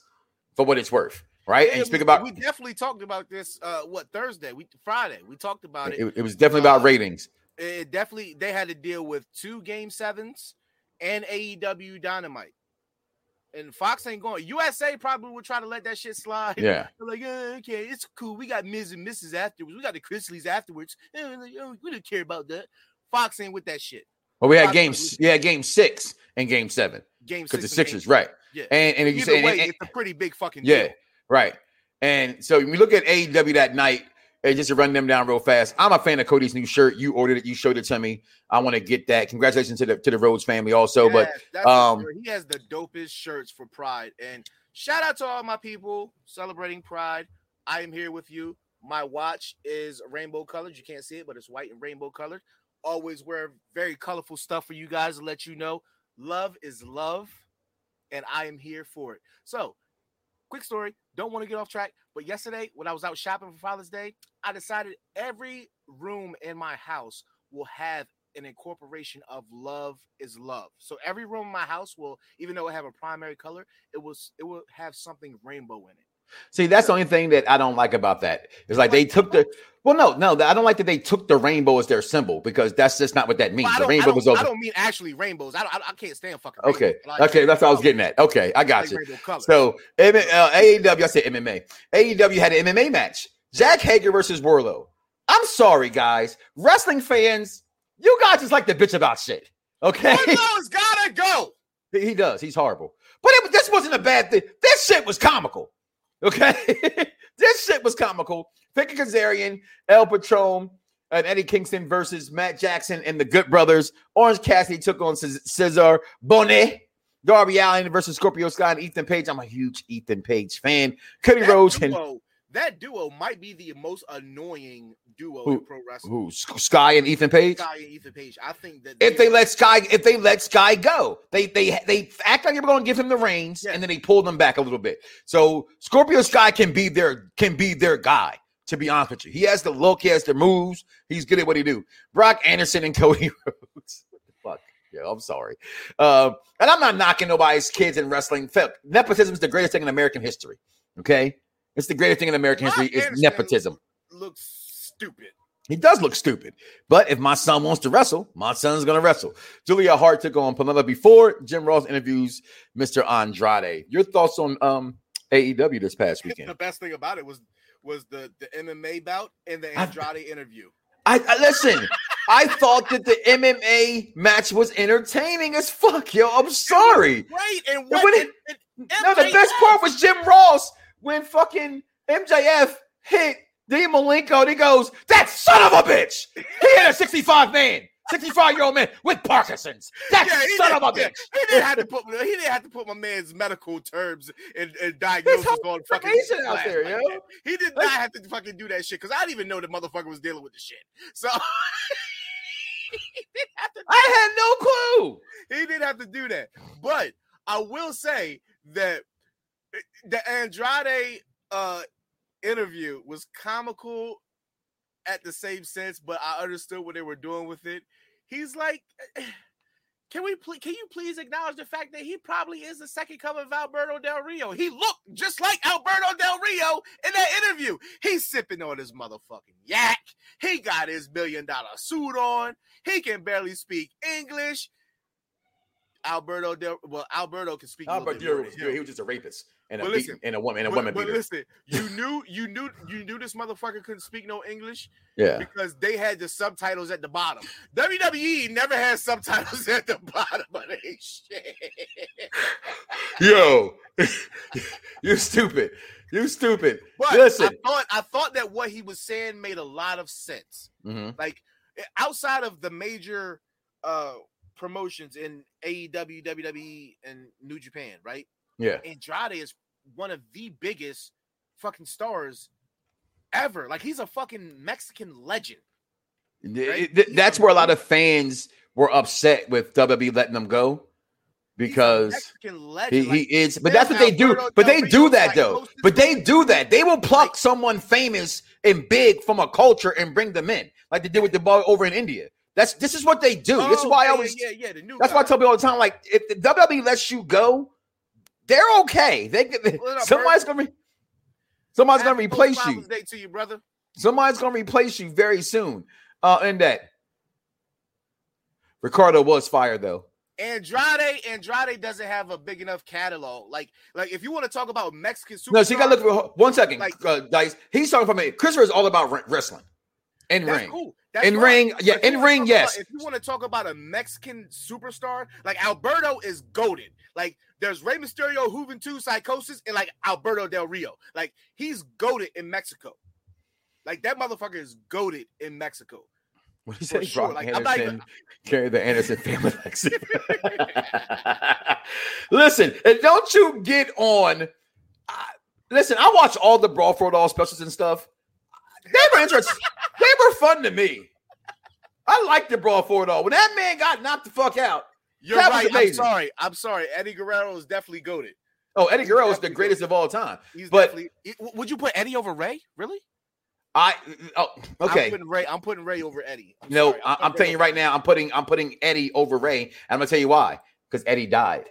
for what it's worth. Right. and you speak we- about we definitely talked about this uh what Thursday, we Friday. We talked about it. it, it was definitely about Uh, ratings. It definitely they had to deal with two game sevens and AEW Dynamite. And Fox ain't going. USA probably would try to let that shit slide. [LAUGHS] Yeah. They're like, "Uh, okay, it's cool. We got Miz and Mrs. afterwards. We got the Chrisleys afterwards. Like, oh, we don't care about that. Fox ain't with that shit. Well, we had Fox game yeah, game six and game seven. Game Because the six and game Sixers, right. Yeah. And and if you say way, and- and- it's a pretty big fucking Yeah, deal. right. And so when we look at AEW that night, and just to run them down real fast, I'm a fan of Cody's new shirt. You ordered it, you showed it to me. I want to get that. Congratulations to the to the Rhodes family also. But Yes, that's a um, he has the dopest shirts for Pride. And shout out to all my people celebrating Pride. I am here with you. My watch is rainbow colored. You can't see it, but it's white and rainbow colored. Always wear very colorful stuff for you guys to let you know love is love, and I am here for it. So, quick story. Don't want to get off track, but yesterday when I was out shopping for Father's Day, I decided every room in my house will have an incorporation of love is love. So every room in my house will, even though it have a primary color, it was it will have something rainbow in it. See, that's the only thing that I don't like about that. It's like they took the well, no, no, I don't like that they took the rainbow as their symbol because that's just not what that means. Well, The rainbow was I don't mean actually rainbows. I don't. I, I can't stand fucking. Okay, rainbows. I like okay, that's what I was getting at. Okay, I got you. Like colors. So M- uh, AEW, I said MMA. AEW had an MMA match. Jake Hager versus Wardlow. I'm sorry, guys. Wrestling fans, you guys just like to bitch about shit. Okay, Wardlow's gotta go. [LAUGHS] he he does. He's horrible. But it, this wasn't a bad thing. This shit was comical. Okay, [LAUGHS] this shit was comical. Vicky Kazarian, El Patron, and Eddie Kingston versus Matt Jackson and the Good Brothers. Orange Cassidy took on Ces- Cesar Bonet. Darby Allin versus Scorpio Sky and Ethan Page. I'm a huge Ethan Page fan. Cody Rhodes and that duo might be the most annoying duo Who- in pro wrestling. who Sky and Ethan Page. Sky and Ethan Page. I think that If they let Sky, if they let Sky go, they they they act like they were going to give him the reins, Yeah. and then they pulled them back a little bit. So Scorpio Sky can be their can be their guy. To be honest with you, he has the look, he has the moves, he's good at what he do. Brock Anderson and [LAUGHS] Cody Rhodes. Fuck? Yeah, I'm sorry. Um, and I'm not knocking nobody's kids in wrestling. Nepotism is the greatest thing in American history. Okay, it's the greatest thing in American history. Is nepotism. looks stupid. He does look stupid. But if my son wants to wrestle, my son's going to wrestle. Julia Hart took on Penelope before Jim Ross interviews Mr. Andrade. Your thoughts on um AEW this past [LAUGHS] weekend? the best thing about it was was the the MMA bout and the I- Andrade interview. I, I listen. I thought that the MMA match was entertaining as fuck, yo. I'm sorry. Great and what? it- and- and No, the best part was Jim Ross when fucking MJF hit Dean Malenko and he goes, That son of a bitch! He hit a 65 man. 65 year old man with Parkinson's. That Yeah, son of a yeah, bitch. He didn't have to put he didn't have to put my man's medical terms and, and diagnosis on fucking out there, like yo. that. He did not have to fucking do that shit because I didn't even know the motherfucker was dealing with the shit. So [LAUGHS] he didn't have to I had no clue. he didn't have to do that. But I will say that the Andrade uh interview was comical at the same sense, but I understood what they were doing with it. He's like, [SIGHS] can we please can you please acknowledge the fact that he probably is the second coming of Alberto Del Rio? He looked just like Alberto Del Rio in that interview. He's sipping on his motherfucking yak. He got his million dollar suit on. He can barely speak English. Alberto Del well, Alberto can speak. a little Albert bit more Durer than was him. good. He was just a rapist and a listen, and a woman and a But, woman but beater. listen, you knew you knew you knew this motherfucker couldn't speak no English Yeah. because they had the subtitles at the bottom. WWE never had subtitles [LAUGHS] at the bottom of their shit. Yo, [LAUGHS] you stupid. You stupid. But Listen. I thought I thought that what he was saying made a lot of sense. Mhm. Like eh, outside of the major uh promotions in AEW, WWE, and New Japan, right? Yeah. Andrade is one of the biggest fucking stars ever. Like he's a fucking Mexican legend. Th- th- That's where a lot of fans were upset with WWE letting them go because Mexican he, legend. he Like, is. But that's what they do. But they do that like, though. But they do that. They will pluck Like- someone famous and big from a culture and bring them in, like they did with the boy over in India. That's this is what they do. this is Oh, why I always. yeah, yeah, the new That's why I tell people all the time. Like if the WWE lets you go, they're okay. They What up, somebody's gonna re, somebody's gonna replace you. Day to you, brother. Somebody's gonna replace you very soon. Uh, in that. Ricardo was fired though. Andrade, Andrade doesn't have a big enough catalog. Like, like if you want to talk about Mexican superstars, No, so you gotta look for one second. Like- uh, Dice. He's talking from me. Christopher is all about wrestling, in that's ring, cool. That's in fine. ring. Yeah, in ring. Yes. about- if you want to talk about a Mexican superstar, like Alberto is goaded. Like there's Rey Mysterio, Juventud, Psicosis, and like Alberto Del Rio. Like he's goaded in Mexico. Like that motherfucker is goaded in Mexico. What he For say? sure. Brock Like, Anderson carry the Anderson family [LAUGHS] legacy. listen, and don't you get on. I- listen, I watch all the Brawl for It All specials and stuff. They were interesting. they were fun to me. I like the Brawl for It All. When that man got knocked the fuck out. You're That right. I'm sorry. I'm sorry. Eddie Guerrero is definitely goaded. Oh, Eddie Guerrero is the definitely greatest of all time. He's But- definitely. Would you put Eddie over Rey? Really? I oh okay. I'm putting Rey. I'm putting Rey over Eddie. I'm No, sorry, I, putting I'm Rey telling you over right now, I'm putting I'm putting Eddie over Rey, and I'm gonna tell you why. Because Eddie died,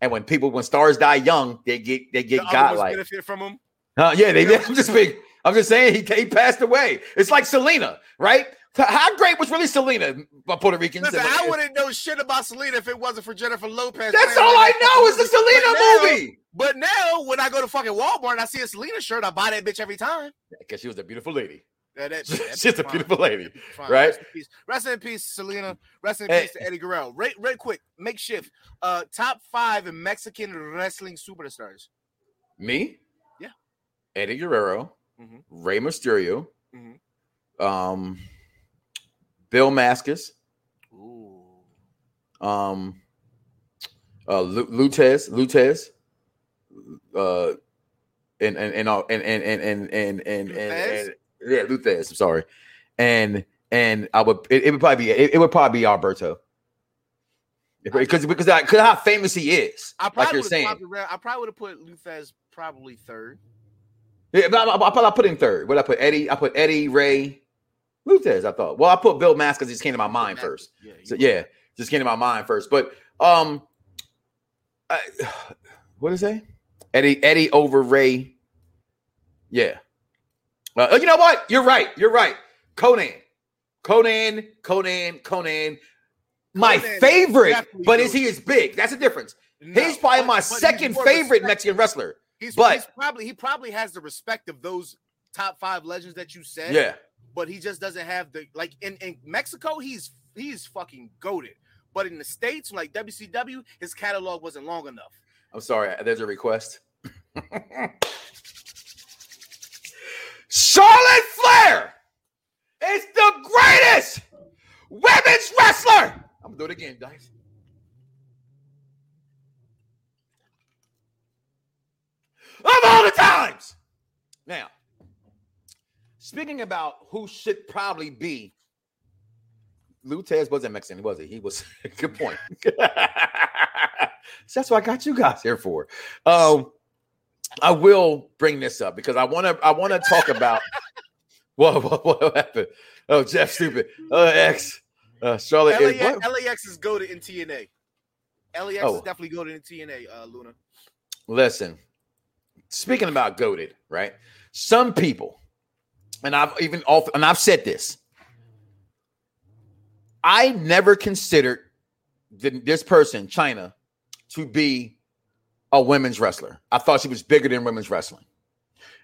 and when people when stars die young, they get they get other ones godlike. benefit from him. Uh, yeah, they. [LAUGHS] I'm just being. I'm just saying he, he passed away. It's like Selena, right? How great was really Selena? by Puerto Ricans. Listen, I wouldn't know shit about Selena if it wasn't for Jennifer Lopez. That's all I know is the Selena movie. But now, when I go to fucking Walmart and I see a Selena shirt, I buy that bitch every time. Because she was a beautiful lady. Yeah, that- [LAUGHS] She's a beautiful lady, right? Rest in peace, Rest in peace, Selena. Rest in Hey. peace to Eddie Guerrero. Right, right quick, makeshift. Uh, top five Mexican wrestling superstars. Me, Yeah. Eddie Guerrero, Mhm. Rey Mysterio, Mhm. um, Mil Máscaras, Ooh. um, uh, Lu- Lou Thesz, Lutez, uh, and and and uh, and and and and and and, and, yeah, Lou Thesz. I'm sorry, and and I would it, it would probably be it, it would probably be Alberto. Because because I because how famous he is, I like probably you're would saying. have I probably would have put Lou Thesz probably third. Yeah, but I, I, I, put- put him third. What I put Eddie, I put Eddie Rey, Lou Thesz. I thought. Well, I put Bill Mask because he just came to my mind first. Yeah, So yeah, just came to my mind first. But um, I, [SIGHS] what is it? Eddie Eddie over Rey. Yeah. Uh, you know what? You're right. You're right. Konnan, Konnan, Konnan, Konnan. My Konnan favorite, but is he as big? That's the difference. No, he's probably my second favorite respect- Mexican wrestler. He's, but- he's probably he probably has the respect of those top five legends that you said. Yeah. But he just doesn't have the like in, in Mexico. He's he's fucking goaded. But in the states, like WCW, his catalog wasn't long enough. I'm sorry. There's a request. Charlotte Flair is the greatest women's wrestler. I'm gonna do it again, guys. Of all the times. Now, speaking about who should probably be Lou Thesz wasn't Mexican, was he? He was [LAUGHS] good point. so [LAUGHS] that's what I got you guys here for. Um, I will bring this up because I want to. I want to talk about [LAUGHS] what, what what happened. Oh, Jeff, stupid. Uh, X. Uh, Charlotte LAX, is what? LAX is goaded in TNA. LAX Oh. is definitely goaded in TNA. Uh, Luna. Listen, speaking about goaded, right? Some people, and I've even and I've said this. I never considered th- this person, Chyna, to be a women's wrestler. I thought she was bigger than women's wrestling,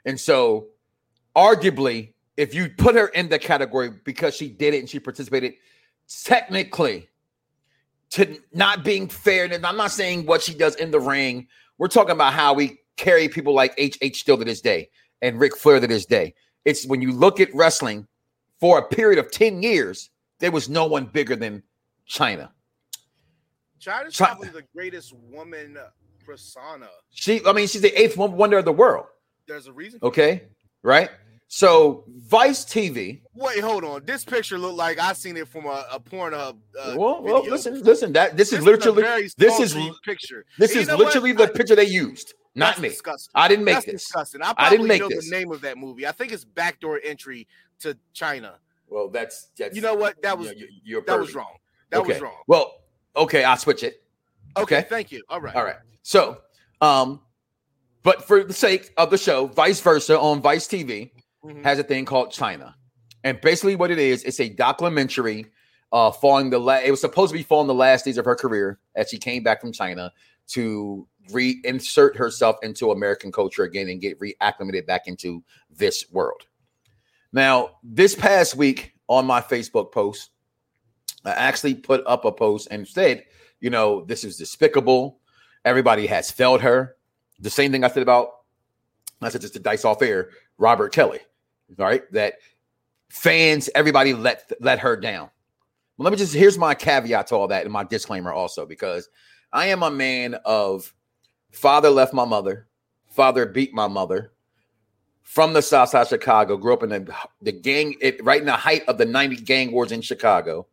and so arguably, if you put her in the category because she did it and she participated, technically, to not being fair, and I'm not saying what she does in the ring. We're talking about how we carry people like HH still to this day and Ric Flair to this day. It's when you look at wrestling for a period of 10 years, there was no one bigger than Chyna. Chyna's Chi- probably the greatest woman persona. She, I mean, she's the eighth won- wonder of the world. There's a reason. Okay. Right. So Vice TV. Wait, hold on. This picture looked like I seen it from a, a Pornhub. Uh, well, well, video. listen, listen, that this, This is literally very this is picture. this And you is know what? literally the I- picture they used, not That's me. Disgusting. I didn't make That's this. disgusting. I, I probably didn't make know this. the name of that movie. I think it's Backdoor Entry to Chyna. Well, that's, that's You know what? That was you know, you- you're that was wrong. That okay. was wrong. Well, okay, I'll switch it. Okay, okay. thank you. All right. All right. So, um, but for the sake of the show, vice versa on Vice TV Mhm. has a thing called Chyna, and basically what it is, it's a documentary. Uh, following the la- it was supposed to be following the last days of her career as she came back from China to reinsert herself into American culture again and get reacclimated back into this world. Now, this past week on my Facebook post, I actually put up a post and said, you know, this is despicable. Everybody has failed her. The same thing I said about, I said just to dice off air, Robert Kelly, right? That fans, everybody let let her down. Well, let me just here's my caveat to all that and my disclaimer also, because I am a man of father left my mother, father beat my mother from the South Side of Chicago, grew up in the, the gang, it, right in the height of the 90 gang wars in Chicago.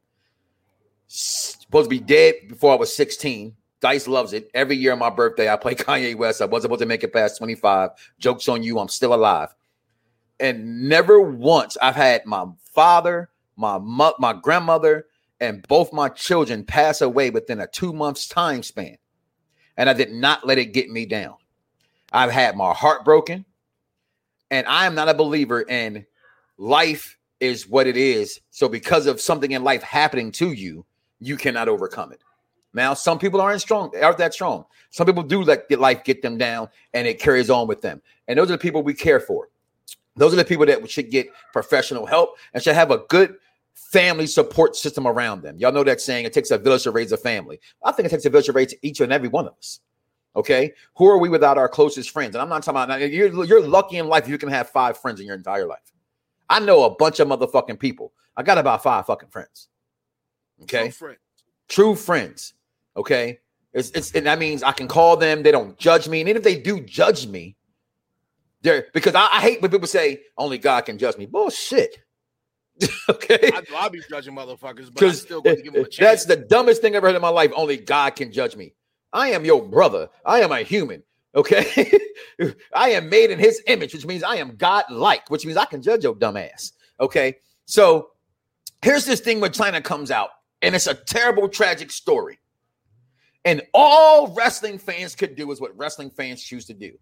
Supposed to be dead before I was 16. Dice loves it. Every year on my birthday, I play [LAUGHS] Kanye West. I wasn't supposed to make it past 25. Jokes on you. I'm still alive. And never once I've had my father, my mo- my grandmother, and both my children pass away within a two months time span. And I did not let it get me down. I've had my heart broken. And I am not a believer in life is what it is. So because of something in life happening to you, you cannot overcome it. Now, some people aren't strong, aren't that strong. Some people do let life get them down and it carries on with them. And those are the people we care for. Those are the people that should get professional help and should have a good family support system around them. Y'all know that saying, it takes a village to raise a family. I think it takes a village to raise each and every one of us. Okay. Who are we without our closest friends? And I'm not talking about you're, you're lucky in life if you can have five friends in your entire life. I know a bunch of motherfucking people. I got about five fucking friends. Okay. True friend. True friends. Okay. It's, it's and that means I can call them. They don't judge me. And even if they do judge me, they're because I, I hate when people say only God can judge me. Bullshit. [LAUGHS] okay. I, I'll be judging motherfuckers, but I'm still going to give them a [LAUGHS] chance. that's the dumbest thing I've ever heard in my life. Only God can judge me. I am your brother. I am a human. Okay. [LAUGHS] I am made in his image, which means I am God like, which means I can judge your dumb ass. Okay. So here's this thing when Chyna comes out, and it's a terrible, tragic story. And all wrestling fans could do is what wrestling fans choose to do.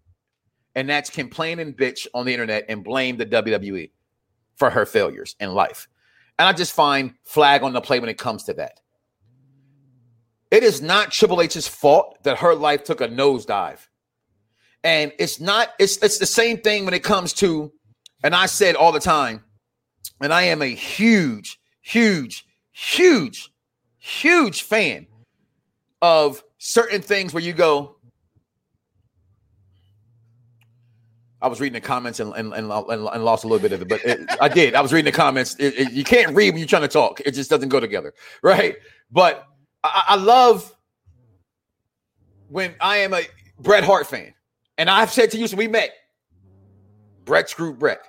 And that's complain and bitch on the internet and blame the WWE for her failures in life. And I just find flag on the play when it comes to that. It is not Triple H's fault that her life took a nosedive. And it's not, it's it's the same thing when it comes to, and I said all the time, and I am a huge, huge, huge, huge fan of certain things where you go, I was reading the comments and and, and, and lost a little bit of it, but it, I did. I was reading the comments. It, it, you can't read when you're trying to talk. It just doesn't go together, right? But I, I love when I am a Bret Hart fan, and I've said to you since we met, Bret screwed Bret,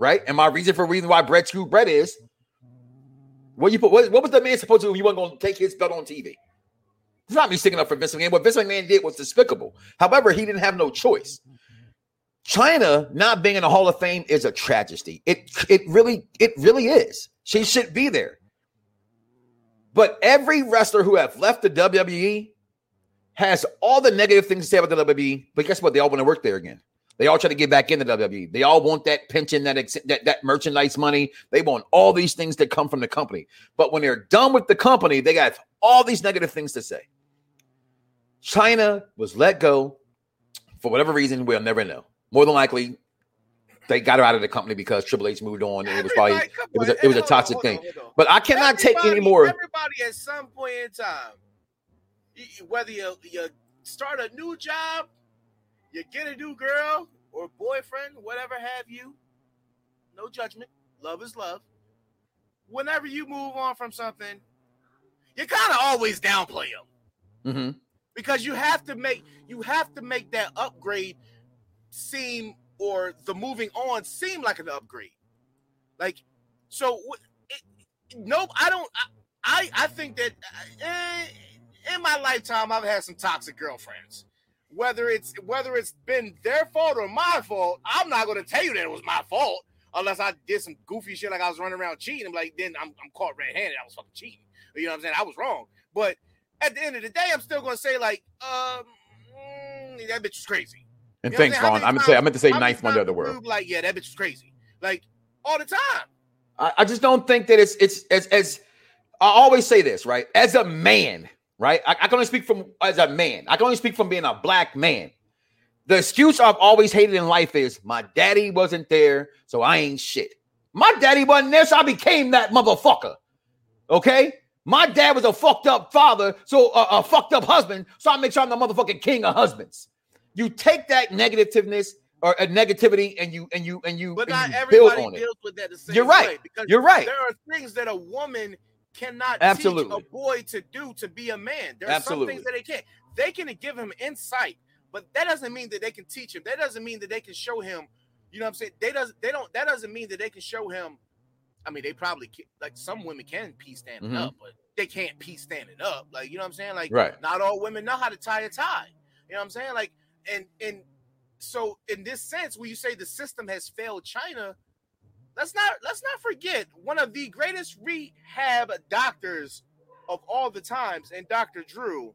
right? And my reason for reason why Bret screwed Bret is what you put. What, what was the man supposed to do? He wasn't going to take his belt on TV. It's not me sticking up for Vince McMahon. What Vince McMahon did was despicable. However, he didn't have no choice. Chyna not being in the Hall of Fame is a tragedy. It it really it really is. She should be there. But every wrestler who have left the WWE has all the negative things to say about the WWE. But guess what? They all want to work there again. They all try to get back into the WWE. They all want that pension, that, that that merchandise money. They want all these things that come from the company. But when they're done with the company, they got all these negative things to say. Chyna was let go for whatever reason. We'll never know more than likely they got her out of the company because Triple H moved on, and it was probably it was a, it was a toxic on, thing. On, but I cannot everybody, take any more. Everybody at some point in time, whether you, you start a new job, you get a new girl or boyfriend, whatever have you, no judgment. Love is love. Whenever you move on from something, you kind of always downplay them mm-hmm. because you have to make you have to make that upgrade seem or the moving on seem like an upgrade. Like, so it, nope. I don't. I I think that eh, in my lifetime I've had some toxic girlfriends. Whether it's whether it's been their fault or my fault, I'm not going to tell you that it was my fault unless I did some goofy shit like I was running around cheating. I'm like, then I'm, I'm caught red-handed. I was fucking cheating. You know what I'm saying? I was wrong. But at the end of the day, I'm still going to say like, um, mm, that bitch was crazy. And you thanks, Ron. I meant to say I meant to say ninth one of the world. Like, yeah, that bitch is crazy. Like all the time. I, I just don't think that it's it's as as I always say this, right? As a man, right? I, I can only speak from as a man. I can only speak from being a black man. The excuse I've always hated in life is my daddy wasn't there, so I ain't shit. My daddy wasn't there, so I became that motherfucker. Okay? My dad was a fucked up father, so uh, a fucked up husband, so I make sure I'm the motherfucking king of husbands you take that negativeness or a negativity and you and you and you but and not everybody deals it. with that the same you're right way because you're right there are things that a woman cannot Absolutely. teach a boy to do to be a man there are Absolutely. some things that they can't they can give him insight but that doesn't mean that they can teach him that doesn't mean that they can show him you know what i'm saying they doesn't they don't that doesn't mean that they can show him i mean they probably can, like some women can pee standing mm-hmm. up but they can't pee standing up like you know what i'm saying like right. not all women know how to tie a tie you know what i'm saying like and and so in this sense, when you say the system has failed Chyna, let's not let's not forget one of the greatest rehab doctors of all the times, and Dr. Drew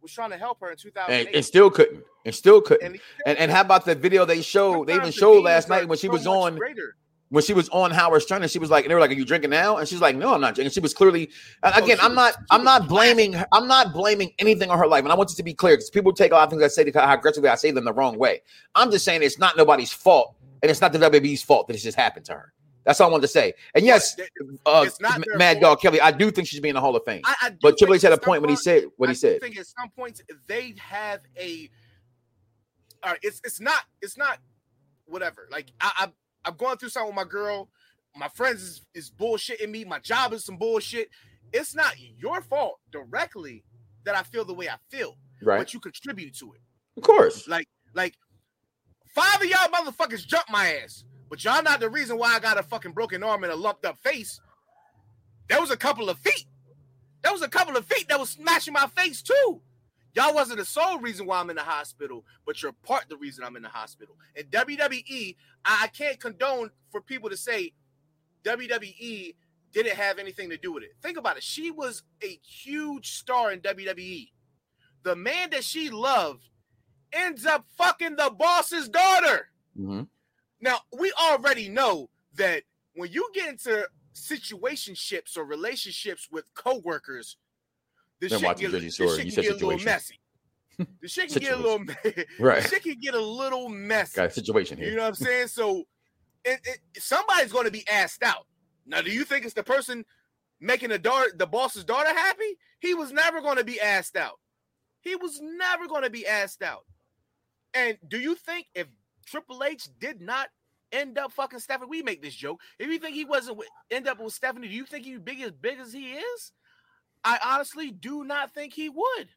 was trying to help her in 2008. And, and still couldn't. And still couldn't. And, and, and, how about the video they showed? They even showed last night when she was on greater when she was on Howard Stern and she was like, and they were like, "Are you drinking now?" And she's like, "No, I'm not drinking." She was clearly, oh, again, I'm not, I'm not blaming, her, I'm not blaming anything on her life, and I want this to be clear because people take a lot of things I say to how aggressively I say them the wrong way. I'm just saying it's not nobody's fault, and it's not the WWE's fault that it just happened to her. That's all I wanted to say. And yes, uh, Mad Dog Kelly, I do think she's being in the Hall of Fame. I, I but Triple H had a point when he said what I he said. I think at some points they have a. Right, it's it's not it's not whatever. Like I, I I'm going through something with my girl my friends is, is bullshitting me. My job is some bullshit. It's not your fault directly that I feel the way I feel. Right. But you contribute to it. Of course. Like, like five of y'all motherfuckers jumped my ass. But y'all not the reason why I got a fucking broken arm and a lumped up face. There was a couple of feet. There was a couple of feet that was smashing my face too. Y'all wasn't the sole reason why I'm in the hospital, but you're part the reason I'm in the hospital. And WWE, I, can't condone for people to say WWE didn't have anything to do with it. Think about it. She was a huge star in WWE. The man that she loved ends up fucking the boss's daughter. Mm-hmm. Now, we already know that when you get into situationships or relationships with coworkers, the shit, get, the shit can get a little messy. The shit can get a little right. The shit can get a little messy. Got a situation here. You know what I'm saying? So it, it, somebody's going to be asked out. Now, do you think it's the person making the daughter, the boss's daughter happy? He was never going to be asked out. He was never going to be asked out. And do you think if Triple H did not end up fucking Stephanie. We make this joke. If you think he wasn't end up with Stephanie, do you think he's big as big as he is? I honestly do not think he would.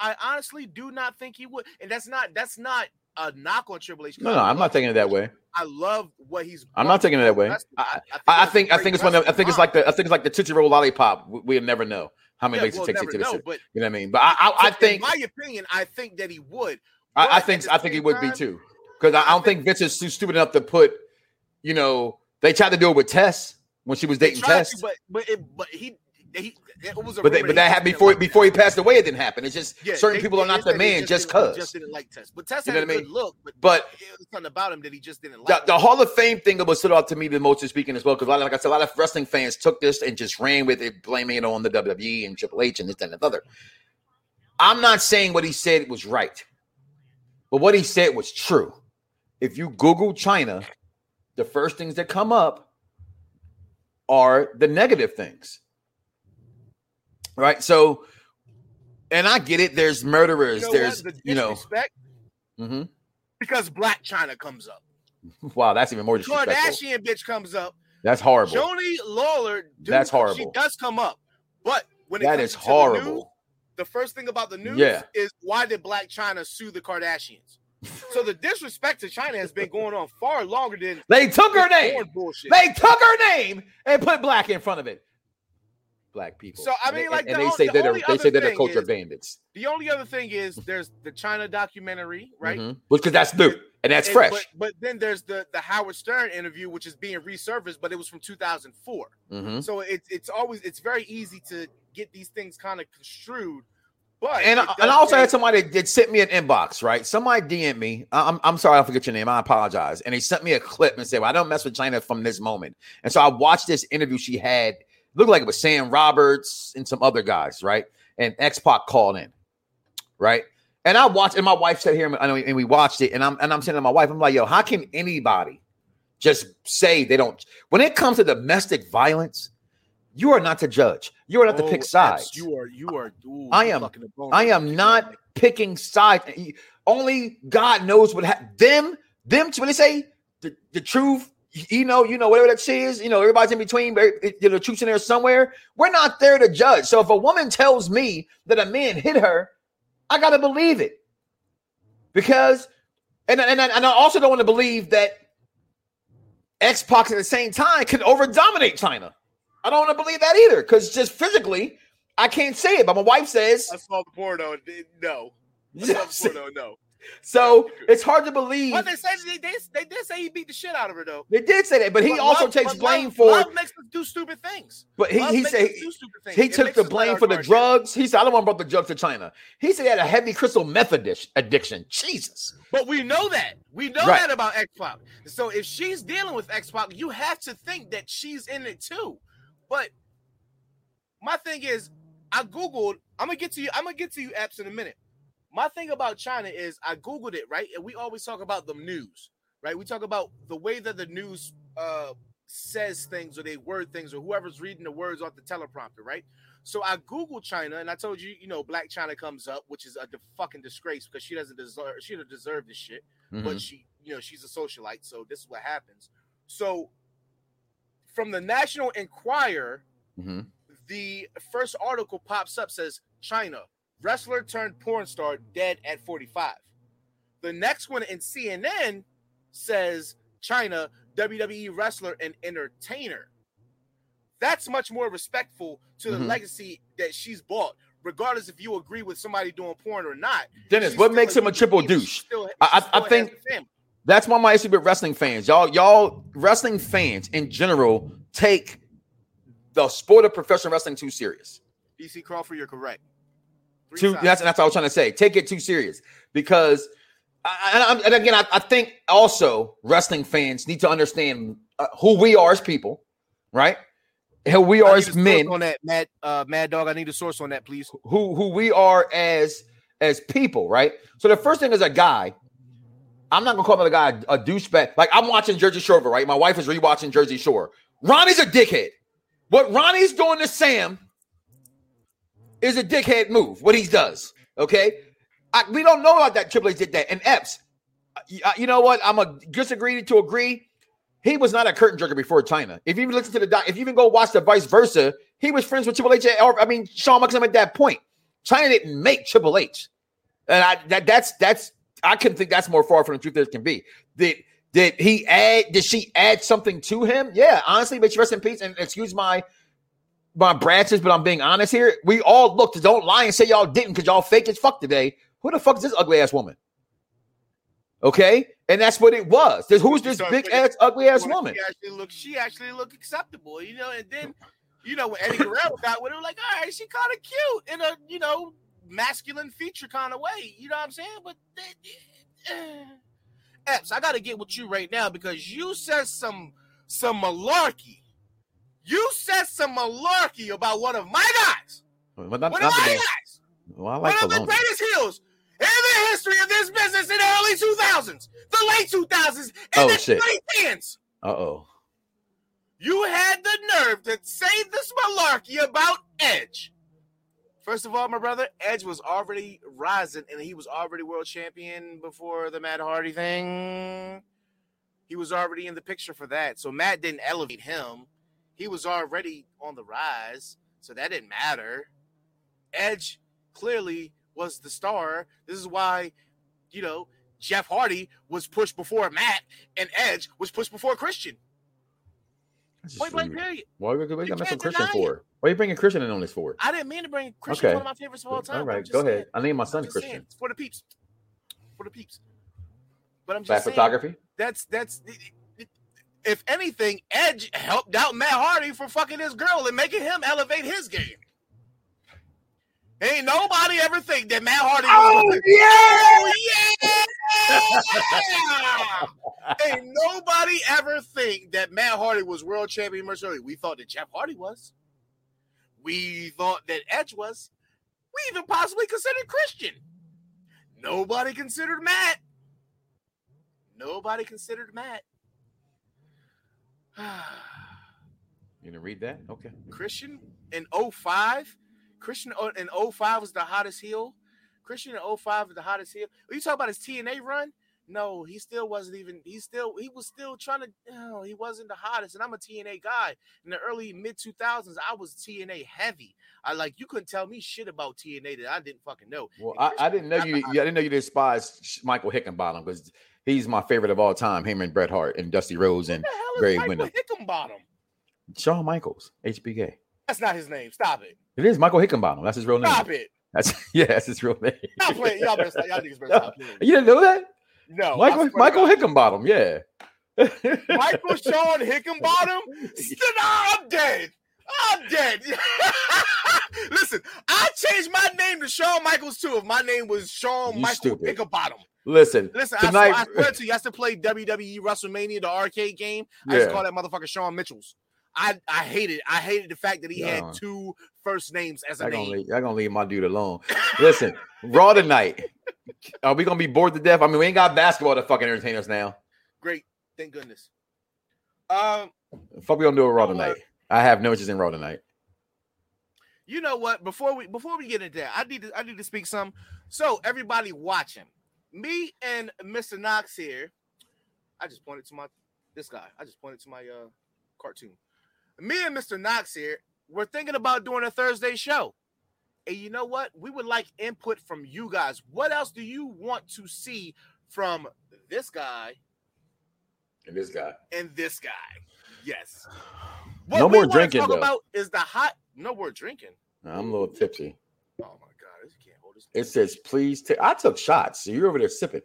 I honestly do not think he would. And that's not that's not a knock on Triple H. No, no, I'm not taking it that way. I love what he's. I'm not taking it that way. I, I, think I think it's one. Of, I think it's like the I think it's like the Tootsie Roll lollipop. We, will never know how many yeah, legs we'll it takes to know, but, You know what I mean? But I, I, I think, in my opinion, I think that he would. I, I think I think he would time, be too. Because I, don't think, think Vince is too stupid enough to put. You know, they tried to do it with Tess when she was dating Tess. To, but but it, but he he it was but, they, but that happened before like before he passed away. It didn't happen. It's just yeah, certain they, people they, are not the man just cause. Just didn't like Tess, but Tess had you know a good mean? look. But, but it was something about him that he just didn't like. The, the Hall of Fame thing that was stood out to me the most is speaking as well because like I said, a lot of wrestling fans took this and just ran with it, blaming it on the WWE and Triple H and this and the other. I'm not saying what he said was right, but what he said was true. If you Google Chyna, the first things that come up are the negative things right? So, and I get it. There's murderers. You know there's the you know, mm-hmm. because Blac Chyna comes up. [LAUGHS] Wow, that's even more disrespectful. Kardashian bitch comes up. That's horrible. Joanie Laurer, dude, that's horrible. She does come up, but when that is horrible. The, news, the, first thing about the news yeah. is why did Blac Chyna sue the Kardashians? so the disrespect to Chyna has been going on far longer than they took her name. They took her name and put black in front of it black people. So I mean, like, and, the, and they say the that they say that they're culture is, bandits. The only other thing is there's the Chyna documentary, right? Mm-hmm. Because that's new and that's and, fresh. But, but, then there's the the Howard Stern interview, which is being resurfaced, but it was from 2004. Mm-hmm. So it's it's always it's very easy to get these things kind of construed. But and, and I also had somebody that sent me an inbox, right? Somebody DM'd me. I'm, I'm sorry, I forget your name. I apologize. And they sent me a clip and said, Well, I don't mess with Chyna from this moment. And so I watched this interview she had looked like it was Sam Roberts and some other guys, right? And X Pac called in, right? And I watched, and my wife sat here, and we watched it, and I'm and I'm saying to my wife, I'm like, yo, how can anybody just say they don't? When it comes to domestic violence, you are not to judge. You are not oh, to pick sides. You are. You are. Ooh, I am. I am not picking sides. Only God knows what happened. Them. Them. When they say the, the truth you know, you know, whatever that she is, you know, everybody's in between, you know, truth's in there somewhere. We're not there to judge. So if a woman tells me that a man hit her, I gotta believe it. Because and and, and I also don't want to believe that X Pac at the same time can over dominate Chyna. I don't want to believe that either, because just physically, I can't say it. But my wife says I saw the porno. No. I saw the [LAUGHS] porno, no. So it's hard to believe. But they said they, they, they did say he beat the shit out of her though. They did say that, but he but also love, takes blame love, for. Love makes us do stupid things. But he, he said he, he took the blame for the drugs. He said I don't want to bring the drugs to Chyna. He said he had a heavy crystal meth addiction. Jesus. But we know that. We know right. that about X Pac. So if she's dealing with X Pac, you have to think that she's in it too. But my thing is, I googled. I'm gonna get to you. I'm gonna get to you apps in a minute my thing about Chyna is I googled it right, and we always talk about the news, right? We talk about the way that the news uh, says things or they word things or whoever's reading the words off the teleprompter, right? So I googled Chyna and I told you, you know, Blac Chyna comes up, which is a de- fucking disgrace because she doesn't deserve she doesn't deserve this shit, mm-hmm. but she, you know, she's a socialite, so this is what happens. So from the National Enquirer, mm-hmm. the first article pops up says Chyna wrestler turned porn star dead at 45. The next one in CNN says Chyna, WWE wrestler and entertainer. That's much more respectful to the mm-hmm. legacy that she's bought, regardless if you agree with somebody doing porn or not. Dennis, what makes him a triple douche? Still, I, I think that's why my issue with wrestling fans. Y'all, y'all, wrestling fans in general take the sport of professional wrestling too serious. DC Crawford, you're correct too. That's that's what I was trying to say. Take it too serious because, I, and, again, I, I, think also wrestling fans need to understand uh, who we are as people, right? Who we are as men. On that, Mad uh, Mad Dog. I need a source on that, please. Who who we are as as people, right? So the first thing is a guy. I'm not gonna call him a guy a douchebag. Like I'm watching Jersey Shore, right? My wife is rewatching Jersey Shore. Ronnie's a dickhead. What Ronnie's doing to Sam is a dickhead move, what he does. Okay. I, we don't know about that Triple H did that. And Epps, uh, you know what? I'm a disagree to agree. He was not a curtain jerker before Chyna. If you even listen to the doc, if you even go watch the vice versa, he was friends with Triple H. Or I mean, Shawn Michaels at that point. Chyna didn't make Triple H, and I that that's that's I couldn't think that's more far from the truth as can be. Did did he add? Did she add something to him? Yeah, honestly, but she rest in peace. And excuse my my branches, but I'm being honest here. We all looked. Don't lie and say y'all didn't because y'all fake as fuck today. Who the fuck is this ugly ass woman? Okay, and that's what it was. Who's this big ass ugly ass woman? She actually looked. She actually looked acceptable, you know. And then, you know, when Eddie Guerrero [LAUGHS] got with her, like, all right, she kind of cute in a you know masculine feature kind of way. You know what I'm saying? But. Uh, Epps, I gotta get with you right now because you said some some malarkey. You said some malarkey about one of my guys. Well, not, one not of my guys. well, I like one of the greatest heels in the history of this business in the early 2000s, the late 2000s, and Oh, the shit. 2010s. Uh oh. You had the nerve to say this malarkey about Edge. First of all, my brother, Edge was already rising and he was already world champion before the Matt Hardy thing. He was already in the picture for that. So Matt didn't elevate him. He was already on the rise. So that didn't matter. Edge clearly was the star. This is why, you know, Jeff Hardy was pushed before Matt and Edge was pushed before Christian. That's Point blank period. Why are we going You to Christian deny for? Why are you bringing Christian in on this for? I didn't mean to bring Christian Okay. one of my favorites of all time. All I'm right, just go saying. ahead. I named my son just saying, Christian. for the peeps. For the peeps. But I'm Bad just saying, photography. that's that's if anything, Edge helped out Matt Hardy for fucking his girl and making him elevate his game. Ain't nobody ever think that Matt Hardy was oh, yeah! Oh, yeah! [LAUGHS] Ain't nobody ever think that Matt Hardy was world champion much earlier. We thought that Jeff Hardy was. We thought that Edge was. We even possibly considered Christian. Nobody considered Matt. Nobody considered Matt. [SIGHS] You gonna read that? Okay. Christian in 05. Christian in 05 was the hottest heel. Christian in 05 was the hottest heel. Are you talking about his TNA run? No, he still wasn't even. He still he was still trying to. No, he wasn't the hottest. And I'm a TNA guy. In the early mid 2000s, I was TNA heavy. I like you couldn't tell me shit about TNA that I didn't fucking know. Well, I, I didn't know you. not I didn't know you despised Michael Hickenbottom because he's my favorite of all time. Him and Bret Hart and Dusty Rhodes What and the hell is Barry Michael Windham. Hickenbottom? Shawn Michaels, HBK. That's not his name. Stop it. It is Michael Hickenbottom. That's his real name. Stop it. That's [LAUGHS] yeah, that's his real name. Y'all play. Y'all better stop. Y'all niggas better [LAUGHS] stop playing. You didn't know that? No, Michael Michael. Hickenbottom, yeah. Michael [LAUGHS] Shawn Hickenbottom? St- I'm dead. I'm dead. [LAUGHS] Listen, I changed my name to Shawn Michaels too. If my name was Shawn You Michael stupid. Hickenbottom. Listen, Listen, I, tonight. swear, I swear to you, I used to play WWE WrestleMania, the arcade game. I used to call that motherfucker Shawn Mitchell's. I, I hated I hated the fact that he Yeah. had two first names as a gonna, name. leave, I'm gonna leave my dude alone. Listen, Raw tonight. [LAUGHS] Are we gonna be bored to death? I mean, we ain't got basketball to fucking entertain us now. Great, thank goodness. Um, Fuck, we gonna do a Raw You know what? tonight. I have no interest in Raw tonight. You know what? Before we before we get into that, I need to I need to speak some. So everybody watching, me and Mr. Knoxxx here. I just pointed to my this guy. I just pointed to my uh cartoon. Me and Mr. Knoxxx here. We're thinking about doing a Thursday show. And you know what? We would like input from you guys. What else do you want to see from this guy And this guy. and this guy? Yes. No we more drinking, Talk though. about is the hot. No more drinking. I'm a little tipsy. Oh my god, this can't hold this. It says, please take. I took shots. So you're over there sipping.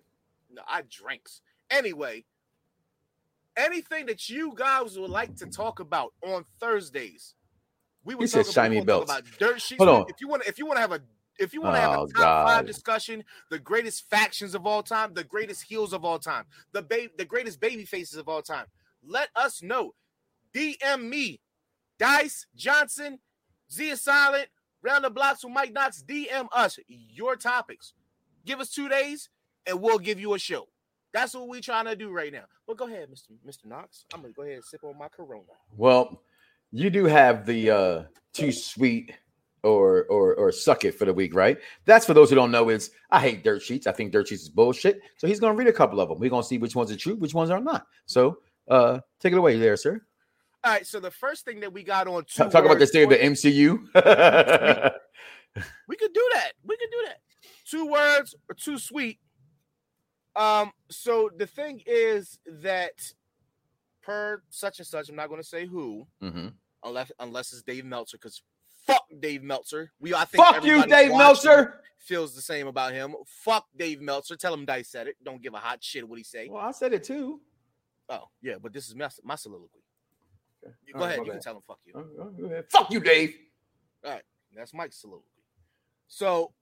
No, I drinks. Anyway, anything that you guys would like to talk about on Thursdays, we would talk about, shiny belts. about dirt sheets. Hold on. If you want, if you want to have a, if you want to have Oh, a top five discussion, the greatest factions of all time, the greatest heels of all time, the baby, the greatest baby faces of all time, let us know. DM me, Dice Johnson, Z Is Silent, Round the Bloxxx with Mike Knoxxx. DM us your topics. Give us two days, and we'll give you a show. That's what we're trying to do right now. But go ahead, Mr. Mr. Knoxxx. I'm gonna go ahead and sip on my Corona. Well, you do have the uh too sweet or or or suck it for the week, right? That's for those who don't know. Is I hate dirt sheets. I think dirt sheets is bullshit. So he's gonna read a couple of them. We're gonna see which ones are true, which ones are not. So uh take it away there, sir. All right. So the first thing that we got on T- talk about the state of the MCU. we could do that. We could do that. Two words or too sweet. Um. So the thing is that per such and such, I'm not going to say who, mm-hmm. unless unless it's Dave Meltzer, because fuck Dave Meltzer. We I think fuck you, Dave Meltzer. Feels the same about him. Fuck Dave Meltzer. Tell him Dice said it. Don't give a hot shit what he say. Well, I said it too. Oh yeah, but this is my, my soliloquy. Okay. Go ahead. You can tell him fuck you. Oh, fuck you, Dave. All right, that's Mike's soliloquy. So,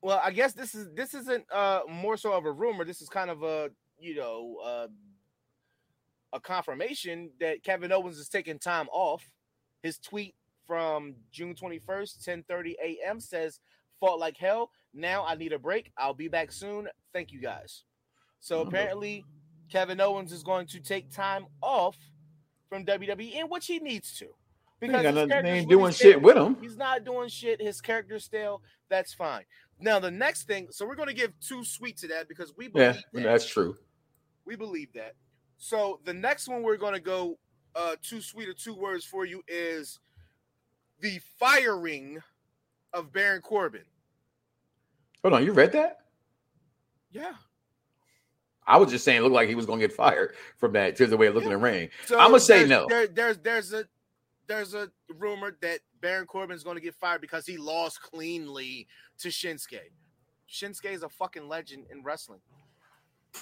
well, I guess this is this isn't uh more so of a rumor. This is kind of a you know uh, a confirmation that Kevin Owens is taking time off. His tweet from June 21st, 10:30 a.m. says, "Fought like hell. Now I need a break. I'll be back soon. Thank you guys." So apparently, Kevin Owens is going to take time off from WWE, in which he needs to. Because he ain't doing shit with him. He's not doing shit. His character's still. That's fine. Now the next thing, so we're going to give two sweet to that because we believe yeah, that. that's true. We believe that. So the next one we're going to go uh two sweet or two words for you is the firing of Baron Corbin. Hold on, you read that? Yeah. I was just saying, it looked like he was going to get fired from that to the way of looked yeah. the ring. So I'm gonna say no. There, there's there's a there's a rumor that Baron Corbin is going to get fired because he lost cleanly to Shinsuke. Shinsuke is a fucking legend in wrestling.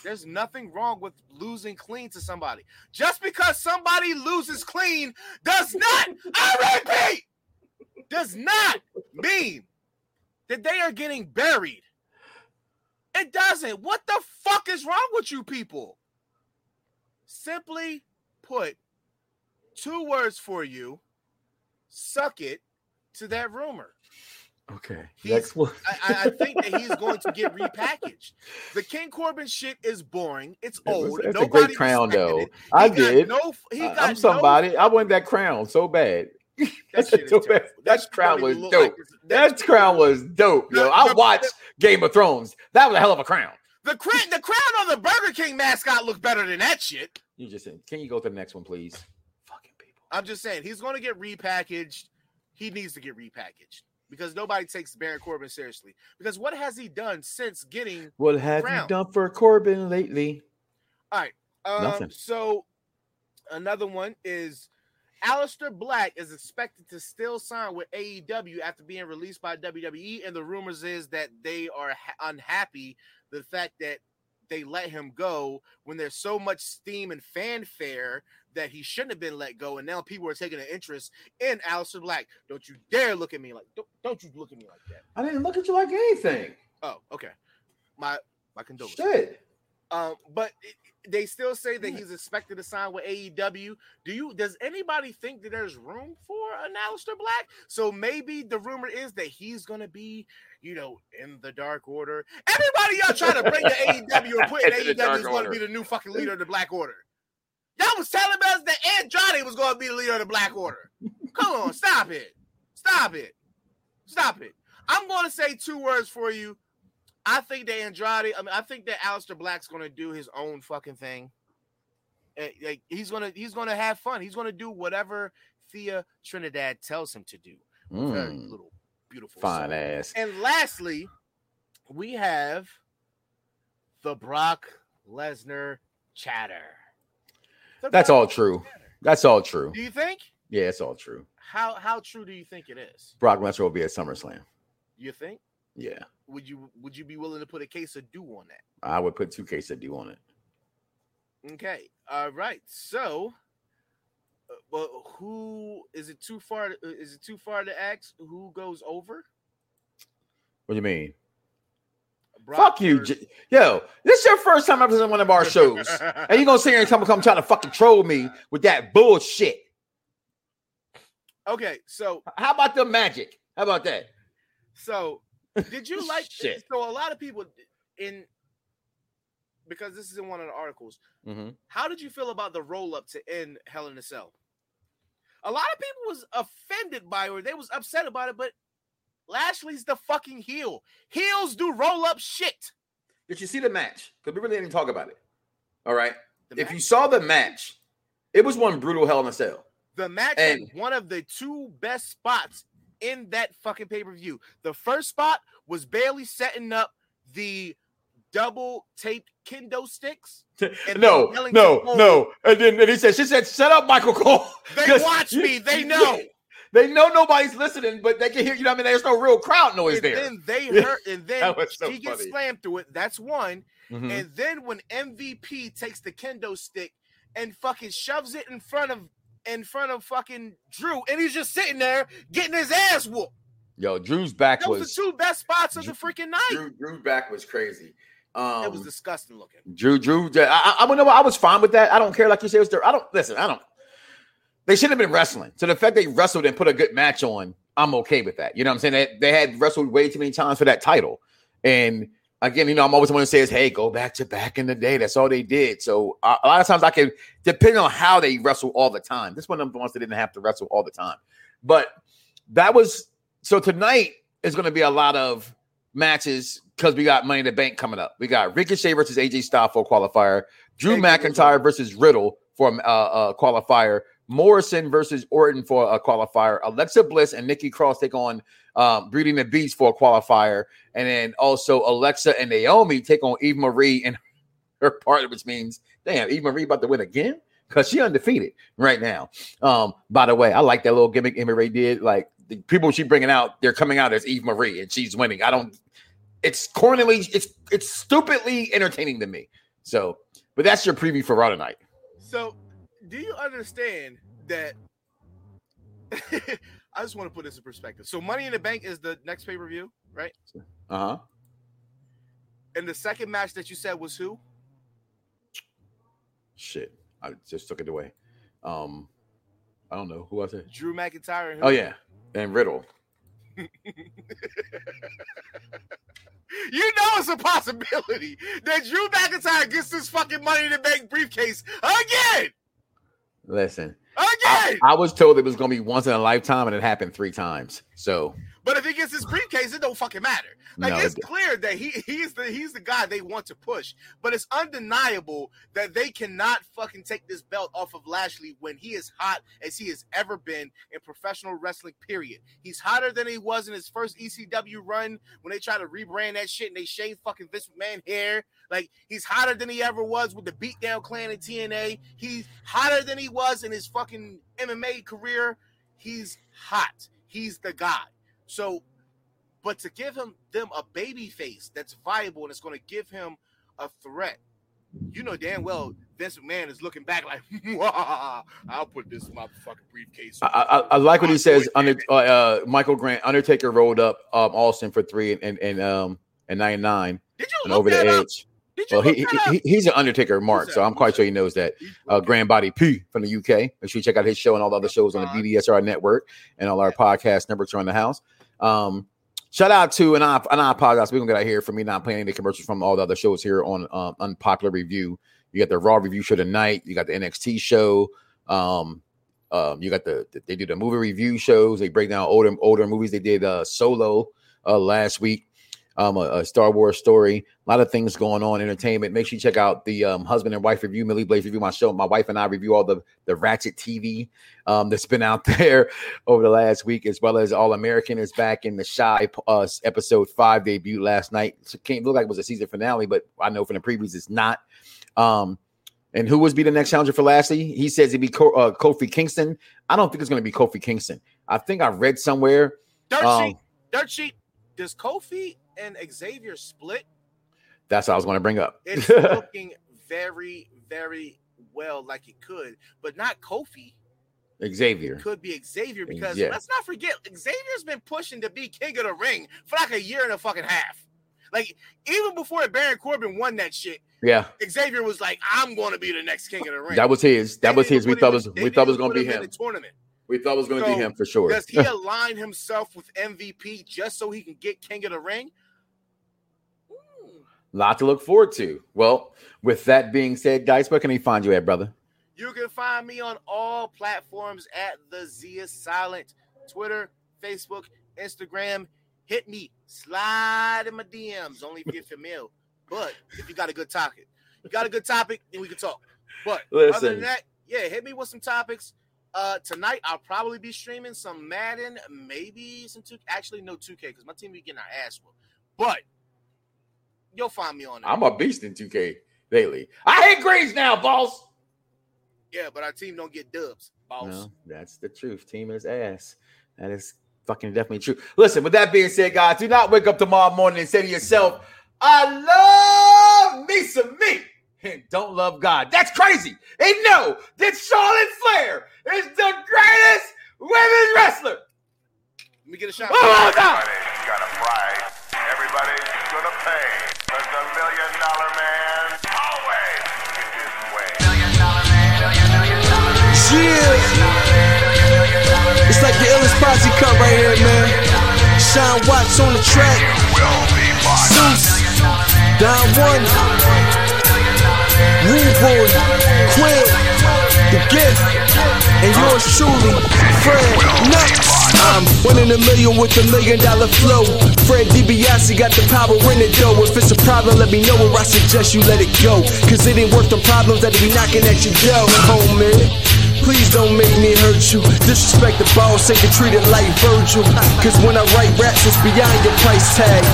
There's nothing wrong with losing clean to somebody. Just because somebody loses clean does not, [LAUGHS] I repeat, does not mean that they are getting buried. It doesn't. What the fuck is wrong with you people? Simply put, two words for you suck it to that rumor. Okay. He's, Next one. I, I, think that he's going to get repackaged. The King Corbin shit is boring. It's old. It's a great crown, though. I did. No, he got I'm somebody. No, I want that crown so bad. That, so bad. that crown was dope. Like that crown was dope, yo. I watched Game of Thrones. That was a hell of a crown. The crown, the crown on the Burger King mascot looked better than that shit. You just said, can you go to the next one, please? Fucking people. I'm just saying he's going to get repackaged. He needs to get repackaged because nobody takes Baron Corbin seriously. Because what has he done since getting? What have you done for Corbin lately? All right. Um, Nothing. So another one is Aleister Black is expected to still sign with AEW after being released by WWE, and the rumors is that they are ha- unhappy the fact that they let him go when there's so much steam and fanfare that he shouldn't have been let go, and now people are taking an interest in Aleister Black. Don't you dare look at me like don't, don't you look at me like that. I didn't look at you like anything. Oh, okay. My my condolences. Shit. Um, but it, they still say that he's expected to sign with AEW. Do you? Does anybody think that there's room for an Aleister Black? So maybe the rumor is that he's gonna be, you know, in the Dark Order. Everybody y'all trying to bring the AEW or putting AEW is going to be the new fucking leader of the Black Order. Y'all was telling us that Andrade was going to be the leader of the Black Order. Come on, stop it, stop it, stop it. I'm going to say two words for you. I think that Andrade, I mean, I think that Aleister Black's gonna do his own fucking thing. Like he's gonna he's gonna have fun. He's gonna do whatever Thea Trinidad tells him to do. Mm. Very little beautiful fine song. ass. And lastly, we have the Brock Lesnar chatter. The That's Brock all true. Chatter. That's all true. Do you think? Yeah, it's all true. How how true do you think it is? Brock Lesnar will be at SummerSlam. You think? Yeah. Would you would you be willing to put a case of do on that? I would put two cases of do on it. Okay. All right. So, uh, well, who is it too far? To, uh, is it too far to ask who goes over? What do you mean? Brock Fuck you, J- yo! This is your first time ever in one of our shows, and you gonna sit here and come come trying to fucking troll me with that bullshit? Okay, so how about the magic? How about that? So did you like Shit. So a lot of people in because this is in one of the articles. Mm-hmm. How did you feel about the roll up to end Hell in a Cell? A lot of people was offended by it, or they was upset about it, but Lashley's the fucking heel. Heels do roll up shit. Did you see the match? Because we really didn't talk about it. All right. The if match- you saw the match, it was one brutal hell in a cell. The match And- had one of the two best spots in that fucking pay per view. The first spot was Bayley setting up the double taped kendo sticks. No, no, no. And then and he said, she said, shut up, Michael Cole. They [LAUGHS] watch me. They [LAUGHS] know. They know nobody's listening, but they can hear, you know what I mean? There's no real crowd noise and there. then they [LAUGHS] hurt, and then so she gets funny. slammed through it. That's one. Mhm. And then when MVP takes the kendo stick and fucking shoves it in front of in front of fucking Drew, and he's just sitting there getting his ass whooped. Yo, Drew's back Those was the two best spots of the freaking night. Drew, Drew's back was crazy. Um, it was disgusting looking. Drew, Drew, I, I, I, know I was fine with that. I don't care. Like you said, it was their, I don't listen. I don't. They should have been wrestling. So the fact they wrestled and put a good match on, I'm okay with that. You know what I'm saying? They, they had wrestled way too many times for that title. And again, you know, I'm always want to say is, hey, go back to back in the day. That's all they did. So uh, a lot of times I can depend on how they wrestle all the time. This one of the ones that didn't have to wrestle all the time. But that was so tonight is going to be a lot of matches because we got Money in the Bank coming up. We got Ricochet versus AJ Styles for a qualifier, Drew McIntyre versus Riddle for a uh, uh, qualifier, Morrison versus Orton for a qualifier, Alexa Bliss and Nikki Cross take on um, Breeding the Beast for a qualifier, and then also Alexa and Naomi take on Eva Marie and [LAUGHS] her partner, which means damn, Eva Marie about to win again because she undefeated right now. Um, by the way, I like that little gimmick Eva Marie did. Like the people she bringing out, they're coming out as Eva Marie and she's winning. I don't. It's cornily, it's it's stupidly entertaining to me. So, but that's your preview for Raw tonight. So, do you understand that? [LAUGHS] I just want to put this in perspective. So, Money in the Bank is the next pay per view, right? Uh huh. And the second match that you said was who? Shit, I just took it away. Um, I don't know who was it. Drew McIntyre. Oh yeah, and Riddle. [LAUGHS] You know it's a possibility that Drew McIntyre gets this fucking Money in the Bank briefcase again, Listen, I. I was told it was going to be once in a lifetime, and it happened three times. So But if he gets his briefcase, it don't fucking matter. Like no, it's it- clear that he he's the he's the guy they want to push. But it's undeniable that they cannot fucking take this belt off of Lashley when he is hot as he has ever been in professional wrestling. Period. He's hotter than he was in his first ECW run when they tried to rebrand that shit and they shaved fucking Vince McMahon hair. Like he's hotter than he ever was with the Beatdown Clan and TNA. He's hotter than he was in his fucking MMA career. He's hot. He's the guy. So, but to give him them a baby face that's viable and it's going to give him a threat, you know damn well Vince McMahon is looking back like, [LAUGHS] I'll put this motherfucking briefcase. I, I, I like what he says. Under uh, uh, Michael Grant, Undertaker rolled up um, Austin for three and and um and ninety nine Did you and over the up? edge. Well, he, he he's an Undertaker mark, so? I'm quite sure he knows that. Uh, Grand Body P from the UK. Make sure you check out his show and all the other shows on the BDSR network and all our podcast networks around the house. Um, shout out to and I and I apologize. We're gonna get out here for me not playing any commercials from all the other shows here on um, Unpopular Review. You got the Raw review show tonight. You got the NXT show. Um, um, you got the they do the movie review shows. They break down older older movies. They did uh, Solo uh, last week. Um, a, a Star Wars story. A lot of things going on. Entertainment. Make sure you check out the um, husband and wife review. Millie Blaze review my show. My wife and I review all the the Ratchet TV um, that's been out [LAUGHS] there over the last week, as well as All American is back in the Shy uh, episode five debut last night. It can't look like it was a season finale, but I know from the previews it's not. Um, and who was be the next challenger for Lashley? He says it'd be Co- uh, Kofi Kingston. I don't think it's going to be Kofi Kingston. I think I read somewhere. Dirt um, sheet. Dirt sheet. Does Kofi and Xavier split? That's what I was going to bring up. It's [LAUGHS] looking very, very well like it could, but not Kofi. Xavier. could be Xavier because Yeah. let's not forget Xavier's been pushing to be king of the ring for like a year and a fucking half. Like even before Baron Corbin won that shit, Yeah, Xavier was like, "I'm going to be the next king of the ring." that was his. That They was his. We thought it was. We thought was going to be in him. the tournament. We thought it was going to So, be him for sure. Does he [LAUGHS] align himself with MVP just so he can get king of the ring? Lot to look forward to. Well, with that being said, guys, where can he find you at, brother? You can find me on all platforms at the Z Is Silent, Twitter, Facebook, Instagram. hit me, slide in my DMs, only if you're female. But if you got a good topic, you got a good topic, then we can talk. But Listen. other than that, yeah, hit me with some topics. Uh, tonight I'll probably be streaming some Madden, maybe some two. Actually, no 2K because my team be getting our ass whooped. But you'll find me on there. I'm a beast in 2K daily. I hate greens now, boss. yeah, but our team don't get dubs, boss. No, that's the truth. Team is ass. That is fucking definitely true. Listen, with that being said, guys, do not wake up tomorrow morning and say to yourself, I love me some me and don't love God. That's crazy. And no, that Charlotte Flair is the greatest women's wrestler. Let me get a shot. Oh, God. Got a price. It's like the illest posse cut right here, man. Sean Watts on the track. Zeus. Don One. Rude Boy. Quill. The Gift. And yours truly, Fred Nuts. I'm one in a million with a million dollar flow. Fred DiBiase got the power in it though. If it's a problem, let me know or I suggest you let it go. Cause it ain't worth the problems that be knocking at your door, homie. Please don't make me hurt you. Disrespect the boss, ain't treated like Virgil. Cause when I write raps, it's beyond your price tag.